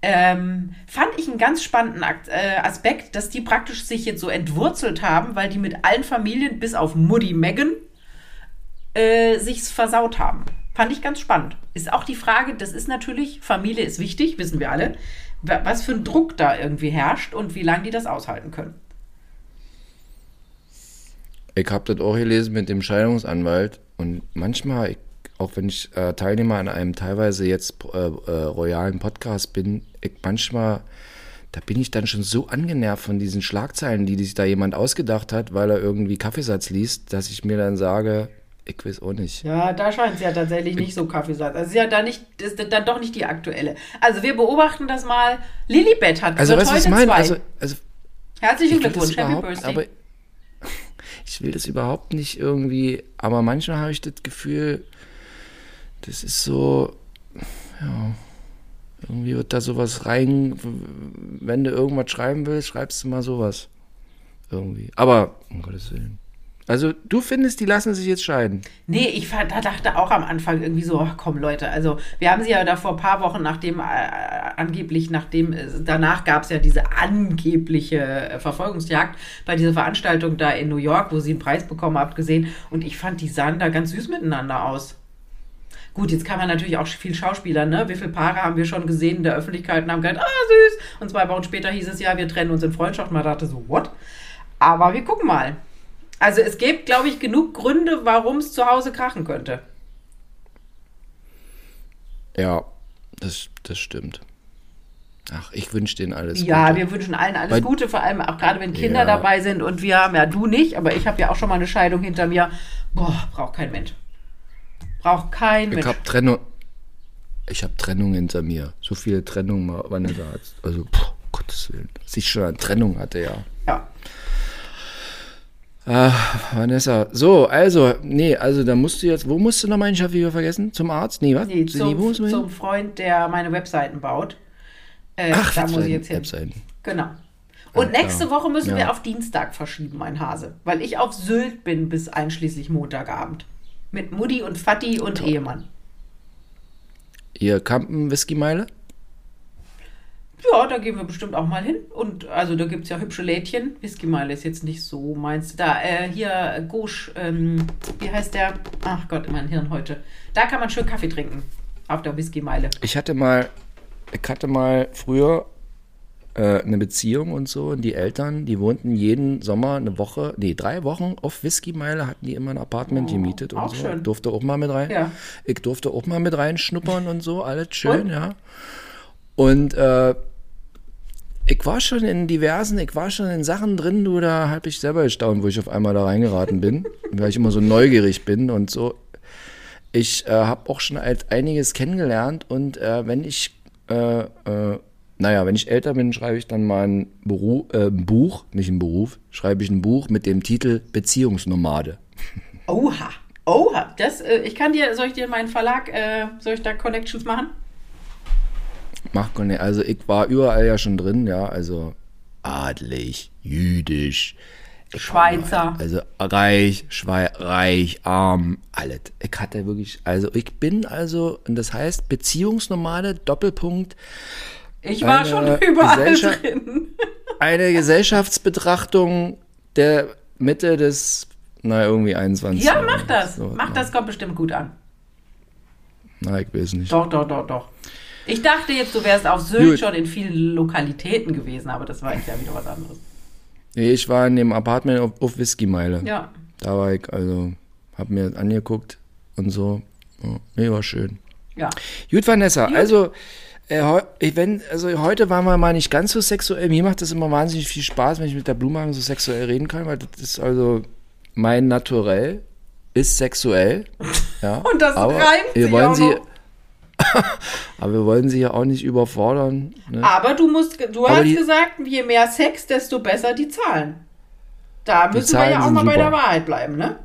Speaker 1: Ähm, fand ich einen ganz spannenden äh, Aspekt, dass die praktisch sich jetzt so entwurzelt haben, weil die mit allen Familien bis auf Mutti Meghan äh, sich's versaut haben. Fand ich ganz spannend. Ist auch die Frage, das ist natürlich, Familie ist wichtig, wissen wir alle, wa- was für ein Druck da irgendwie herrscht und wie lange die das aushalten können.
Speaker 3: Ich habe das auch gelesen mit dem Scheidungsanwalt und manchmal, ich, auch wenn ich äh, Teilnehmer an einem teilweise jetzt äh, äh, royalen Podcast bin, ich manchmal, da bin ich dann schon so angenervt von diesen Schlagzeilen, die sich da jemand ausgedacht hat, weil er irgendwie Kaffeesatz liest, dass ich mir dann sage, ich weiß auch nicht.
Speaker 1: Ja, da scheint es ja tatsächlich nicht so Kaffeesatz. Also ist ja da nicht, ist dann doch nicht die aktuelle. Also wir beobachten das mal. Lilibet hat
Speaker 3: Also was ich
Speaker 1: heute
Speaker 3: meine?
Speaker 1: zwei.
Speaker 3: Also, also
Speaker 1: Herzlichen
Speaker 3: ich
Speaker 1: Glückwunsch, Happy Birthday.
Speaker 3: aber ich will das überhaupt nicht irgendwie, aber manchmal habe ich das Gefühl, das ist so, ja, irgendwie wird da sowas rein, wenn du irgendwas schreiben willst, schreibst du mal sowas. Irgendwie. Aber, um Gottes Willen. Also, du findest, die lassen sich jetzt scheiden.
Speaker 1: Nee, ich dachte auch am Anfang irgendwie so, ach komm Leute, also wir haben sie ja da vor ein paar Wochen, nachdem äh, angeblich, nachdem, äh, danach gab es ja diese angebliche äh, Verfolgungsjagd bei dieser Veranstaltung da in New York, wo sie einen Preis bekommen habt, gesehen und ich fand, die sahen da ganz süß miteinander aus. Gut, jetzt kann man natürlich auch viel Schauspieler, ne? Wie viele Paare haben wir schon gesehen in der Öffentlichkeit und haben gesagt, ah, süß. Und zwei Wochen später hieß es ja, wir trennen uns in Freundschaft. Man dachte so, what? Aber wir gucken mal. Also es gibt, glaube ich, genug Gründe, warum es zu Hause krachen könnte.
Speaker 3: Ja, das, das stimmt. Ach, ich wünsche denen alles
Speaker 1: Ja,
Speaker 3: Gute.
Speaker 1: wir wünschen allen alles
Speaker 3: Weil-
Speaker 1: Gute, vor allem auch gerade wenn Kinder
Speaker 3: Ja.
Speaker 1: dabei sind und wir haben ja du nicht, aber ich habe ja auch schon mal eine Scheidung hinter mir. Boah, braucht kein Mensch. Braucht kein
Speaker 3: Ich
Speaker 1: Mensch.
Speaker 3: habe Trennung. Ich habe Trennung hinter mir. So viele Trennungen mal, Vanessa hat. Also, puh, Gottes Willen. Dass ich schon eine Trennung hatte, ja.
Speaker 1: Ja.
Speaker 3: Vanessa, so, also, nee, also da musst du jetzt, wo musst du noch ich habe wieder vergessen? Zum Arzt? Nee, was?
Speaker 1: Nee,
Speaker 3: Zu- wo
Speaker 1: zum,
Speaker 3: musst du hin?
Speaker 1: zum Freund, der meine Webseiten baut. Äh,
Speaker 3: Ach,
Speaker 1: da muss ich
Speaker 3: Webseiten,
Speaker 1: jetzt hin.
Speaker 3: Webseiten.
Speaker 1: Genau. Und nächste Woche müssen
Speaker 3: Ja.
Speaker 1: wir auf Dienstag verschieben, mein Hase. Weil ich auf Sylt bin bis einschließlich Montagabend. Mit Mutti und Vati und Ehemann.
Speaker 3: Ihr Kampen Whisky-Meile?
Speaker 1: Ja, da gehen wir bestimmt auch mal hin. Und also da gibt es ja hübsche Lädchen. Whiskymeile ist jetzt nicht so meins. Da, äh, hier, Gosch, ähm, wie heißt der? Ach Gott, mein Hirn heute. Da kann man schön Kaffee trinken. Auf der Whiskymeile.
Speaker 3: Ich hatte mal, ich hatte mal früher äh, eine Beziehung und so und die Eltern, die wohnten jeden Sommer eine Woche, nee, drei Wochen auf Whiskymeile, hatten die immer ein Apartment gemietet und
Speaker 1: auch
Speaker 3: so.
Speaker 1: schön.
Speaker 3: Durfte auch mal mit rein.
Speaker 1: Ja.
Speaker 3: Ich durfte auch mal mit reinschnuppern und so, alles schön,
Speaker 1: Und?
Speaker 3: ja. Und äh, ich war schon in diversen, ich war schon in Sachen drin, du, da hab ich selber gestaunt, wo ich auf einmal da reingeraten bin, weil ich immer so neugierig bin und so. Ich äh, habe auch schon halt einiges kennengelernt und äh, wenn ich, äh, äh, naja, wenn ich älter bin, schreibe ich dann mal ein, Beru äh, Buch, nicht ein Beruf, schreibe ich ein Buch mit dem Titel Beziehungsnomade.
Speaker 1: Oha. Oha. Das, äh, ich kann dir, soll ich dir meinen Verlag, äh, soll ich da Connections machen?
Speaker 3: Mach nicht. Also ich war überall ja schon drin, ja, also adlig, jüdisch,
Speaker 1: Schweizer.
Speaker 3: also reich, schwei reich, arm, alles. Ich hatte wirklich, also ich bin also, und das heißt Beziehungsnomade, Doppelpunkt,
Speaker 1: Ich war schon überall drin.
Speaker 3: eine Gesellschaftsbetrachtung der Mitte des, na irgendwie 21.
Speaker 1: Ja, mach das.
Speaker 3: So,
Speaker 1: mach das, kommt bestimmt gut an.
Speaker 3: Na, ich weiß nicht.
Speaker 1: Doch, doch, doch, doch. Ich dachte jetzt, du wärst auf Sylt
Speaker 3: Gut.
Speaker 1: schon in vielen Lokalitäten gewesen, aber das war jetzt ja wieder was anderes.
Speaker 3: Nee, ich war in dem Apartment auf, auf Whisky-Meile.
Speaker 1: Ja.
Speaker 3: Da war ich, also, hab mir das angeguckt und so. Ja, nee, war schön.
Speaker 1: Ja.
Speaker 3: Gut, Vanessa, also, äh, wenn, also heute waren wir mal nicht ganz so sexuell. Mir macht das immer wahnsinnig viel Spaß, wenn ich mit der Blumenhagen so sexuell reden kann, weil das ist also mein Naturell ist sexuell. Ja,
Speaker 1: Und das
Speaker 3: aber
Speaker 1: reimt
Speaker 3: wir wollen
Speaker 1: auch
Speaker 3: sie, aber wir wollen sie ja auch nicht überfordern. Ne?
Speaker 1: Aber du musst, du
Speaker 3: Aber
Speaker 1: hast
Speaker 3: die-
Speaker 1: gesagt, je mehr Sex, desto besser die Zahlen. Da müssen wir
Speaker 3: Zahlen
Speaker 1: ja auch mal bei der Wahrheit bleiben, ne?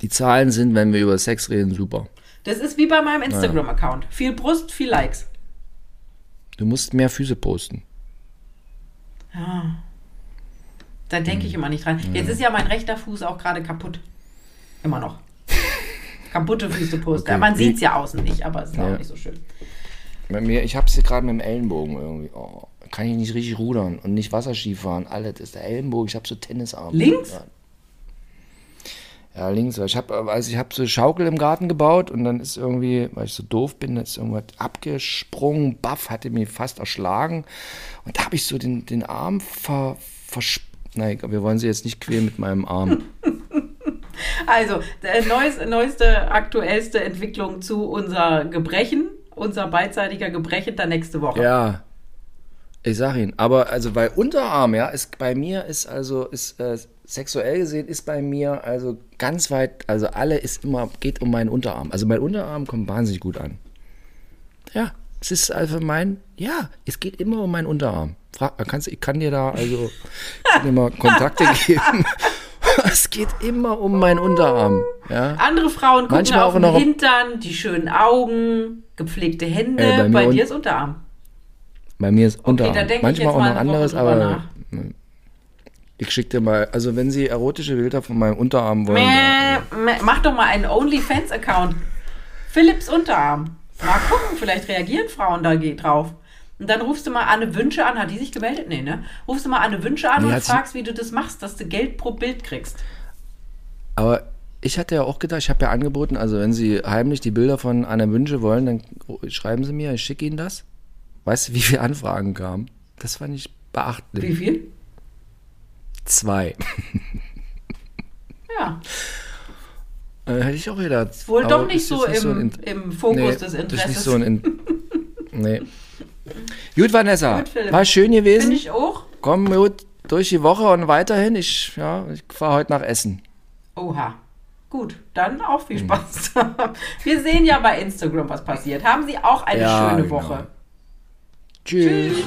Speaker 3: Die Zahlen sind, wenn wir über Sex reden, super.
Speaker 1: Das ist wie bei meinem Instagram-Account. Viel Brust, viel Likes.
Speaker 3: Du musst mehr Füße posten.
Speaker 1: Da denke ich immer nicht dran. Jetzt ist ja mein rechter Fuß auch gerade kaputt. Immer noch. Kaputte Füße posten.
Speaker 3: Okay,
Speaker 1: Ja, man sieht es ja außen nicht, aber es ist
Speaker 3: Ja.
Speaker 1: auch nicht so schön.
Speaker 3: Bei mir, ich hab's hier gerade mit dem Ellenbogen irgendwie. Oh, kann ich nicht richtig rudern und nicht Wasserski fahren. Alles ist der Ellenbogen. Ich hab so Tennisarme.
Speaker 1: Links?
Speaker 3: Ja. Ja, links. Ich habe also ich hab so Schaukel im Garten gebaut und dann ist irgendwie, weil ich so doof bin, ist irgendwas abgesprungen. Baff hatte mich fast erschlagen. Und da habe ich so den, den Arm ver, vers... Nein, wir wollen sie jetzt nicht quälen mit meinem Arm.
Speaker 1: Also, neues, neueste, aktuellste Entwicklung zu unser Gebrechen, unser beidseitiger Gebrechen der nächste Woche.
Speaker 3: Ja. Ich sag Ihnen, aber also weil Unterarm, ja, ist bei mir ist also ist äh, sexuell gesehen ist bei mir also ganz weit, also alle ist immer geht um meinen Unterarm. Also mein Unterarm kommt wahnsinnig gut an. Ja, es ist also mein, ja, es geht immer um meinen Unterarm. Frag, kannst, ich kann dir da also kann dir mal Kontakte geben. es geht immer um meinen Unterarm. Ja?
Speaker 1: Andere Frauen gucken
Speaker 3: Manchmal
Speaker 1: auf
Speaker 3: auch
Speaker 1: den
Speaker 3: noch-
Speaker 1: Hintern, die schönen Augen, gepflegte Hände.
Speaker 3: Ey, bei
Speaker 1: bei dir ist Unterarm.
Speaker 3: Bei mir ist Unterarm.
Speaker 1: da denk ich
Speaker 3: Manchmal
Speaker 1: jetzt
Speaker 3: auch noch anderes, aber
Speaker 1: nach.
Speaker 3: Ich schicke dir mal, also wenn Sie erotische Bilder von meinem Unterarm wollen,
Speaker 1: Mäh, mäh, Mach doch mal einen OnlyFans-Account. Philips Unterarm. Mal gucken, vielleicht reagieren Frauen da drauf. Und dann rufst du mal Anne Wünsche an. Hat die sich gemeldet? Nee, ne? Rufst du mal Anne Wünsche an
Speaker 3: Nee,
Speaker 1: und fragst, wie du das machst, dass du Geld pro Bild kriegst.
Speaker 3: aber ich hatte ja auch gedacht, ich habe ja angeboten, also wenn Sie heimlich die Bilder von Anna Wünsche wollen, dann schreiben Sie mir, ich schicke Ihnen das. Weißt du, wie viele Anfragen kamen? Das fand ich beachtlich.
Speaker 1: Wie viel?
Speaker 3: Zwei.
Speaker 1: Ja.
Speaker 3: Äh, hätte ich auch gedacht.
Speaker 1: Wohl
Speaker 3: Aber
Speaker 1: doch nicht
Speaker 3: ist
Speaker 1: so
Speaker 3: jetzt
Speaker 1: im,
Speaker 3: ein In-
Speaker 1: im Fokus
Speaker 3: Nee,
Speaker 1: des
Speaker 3: das ist
Speaker 1: Interesses.
Speaker 3: nicht so ein In Nee. Gut, Vanessa.
Speaker 1: Gut,
Speaker 3: war schön gewesen.
Speaker 1: Finde ich auch.
Speaker 3: Komm gut durch die Woche und weiterhin. Ich, ja, ich fahre heute nach Essen.
Speaker 1: Oha. Gut, dann auch
Speaker 3: Mhm.
Speaker 1: viel Spaß. Wir sehen ja bei Instagram, was passiert. Haben Sie auch eine
Speaker 3: Ja,
Speaker 1: schöne
Speaker 3: genau.
Speaker 1: Woche.
Speaker 3: Tschüss.
Speaker 1: Tschüss.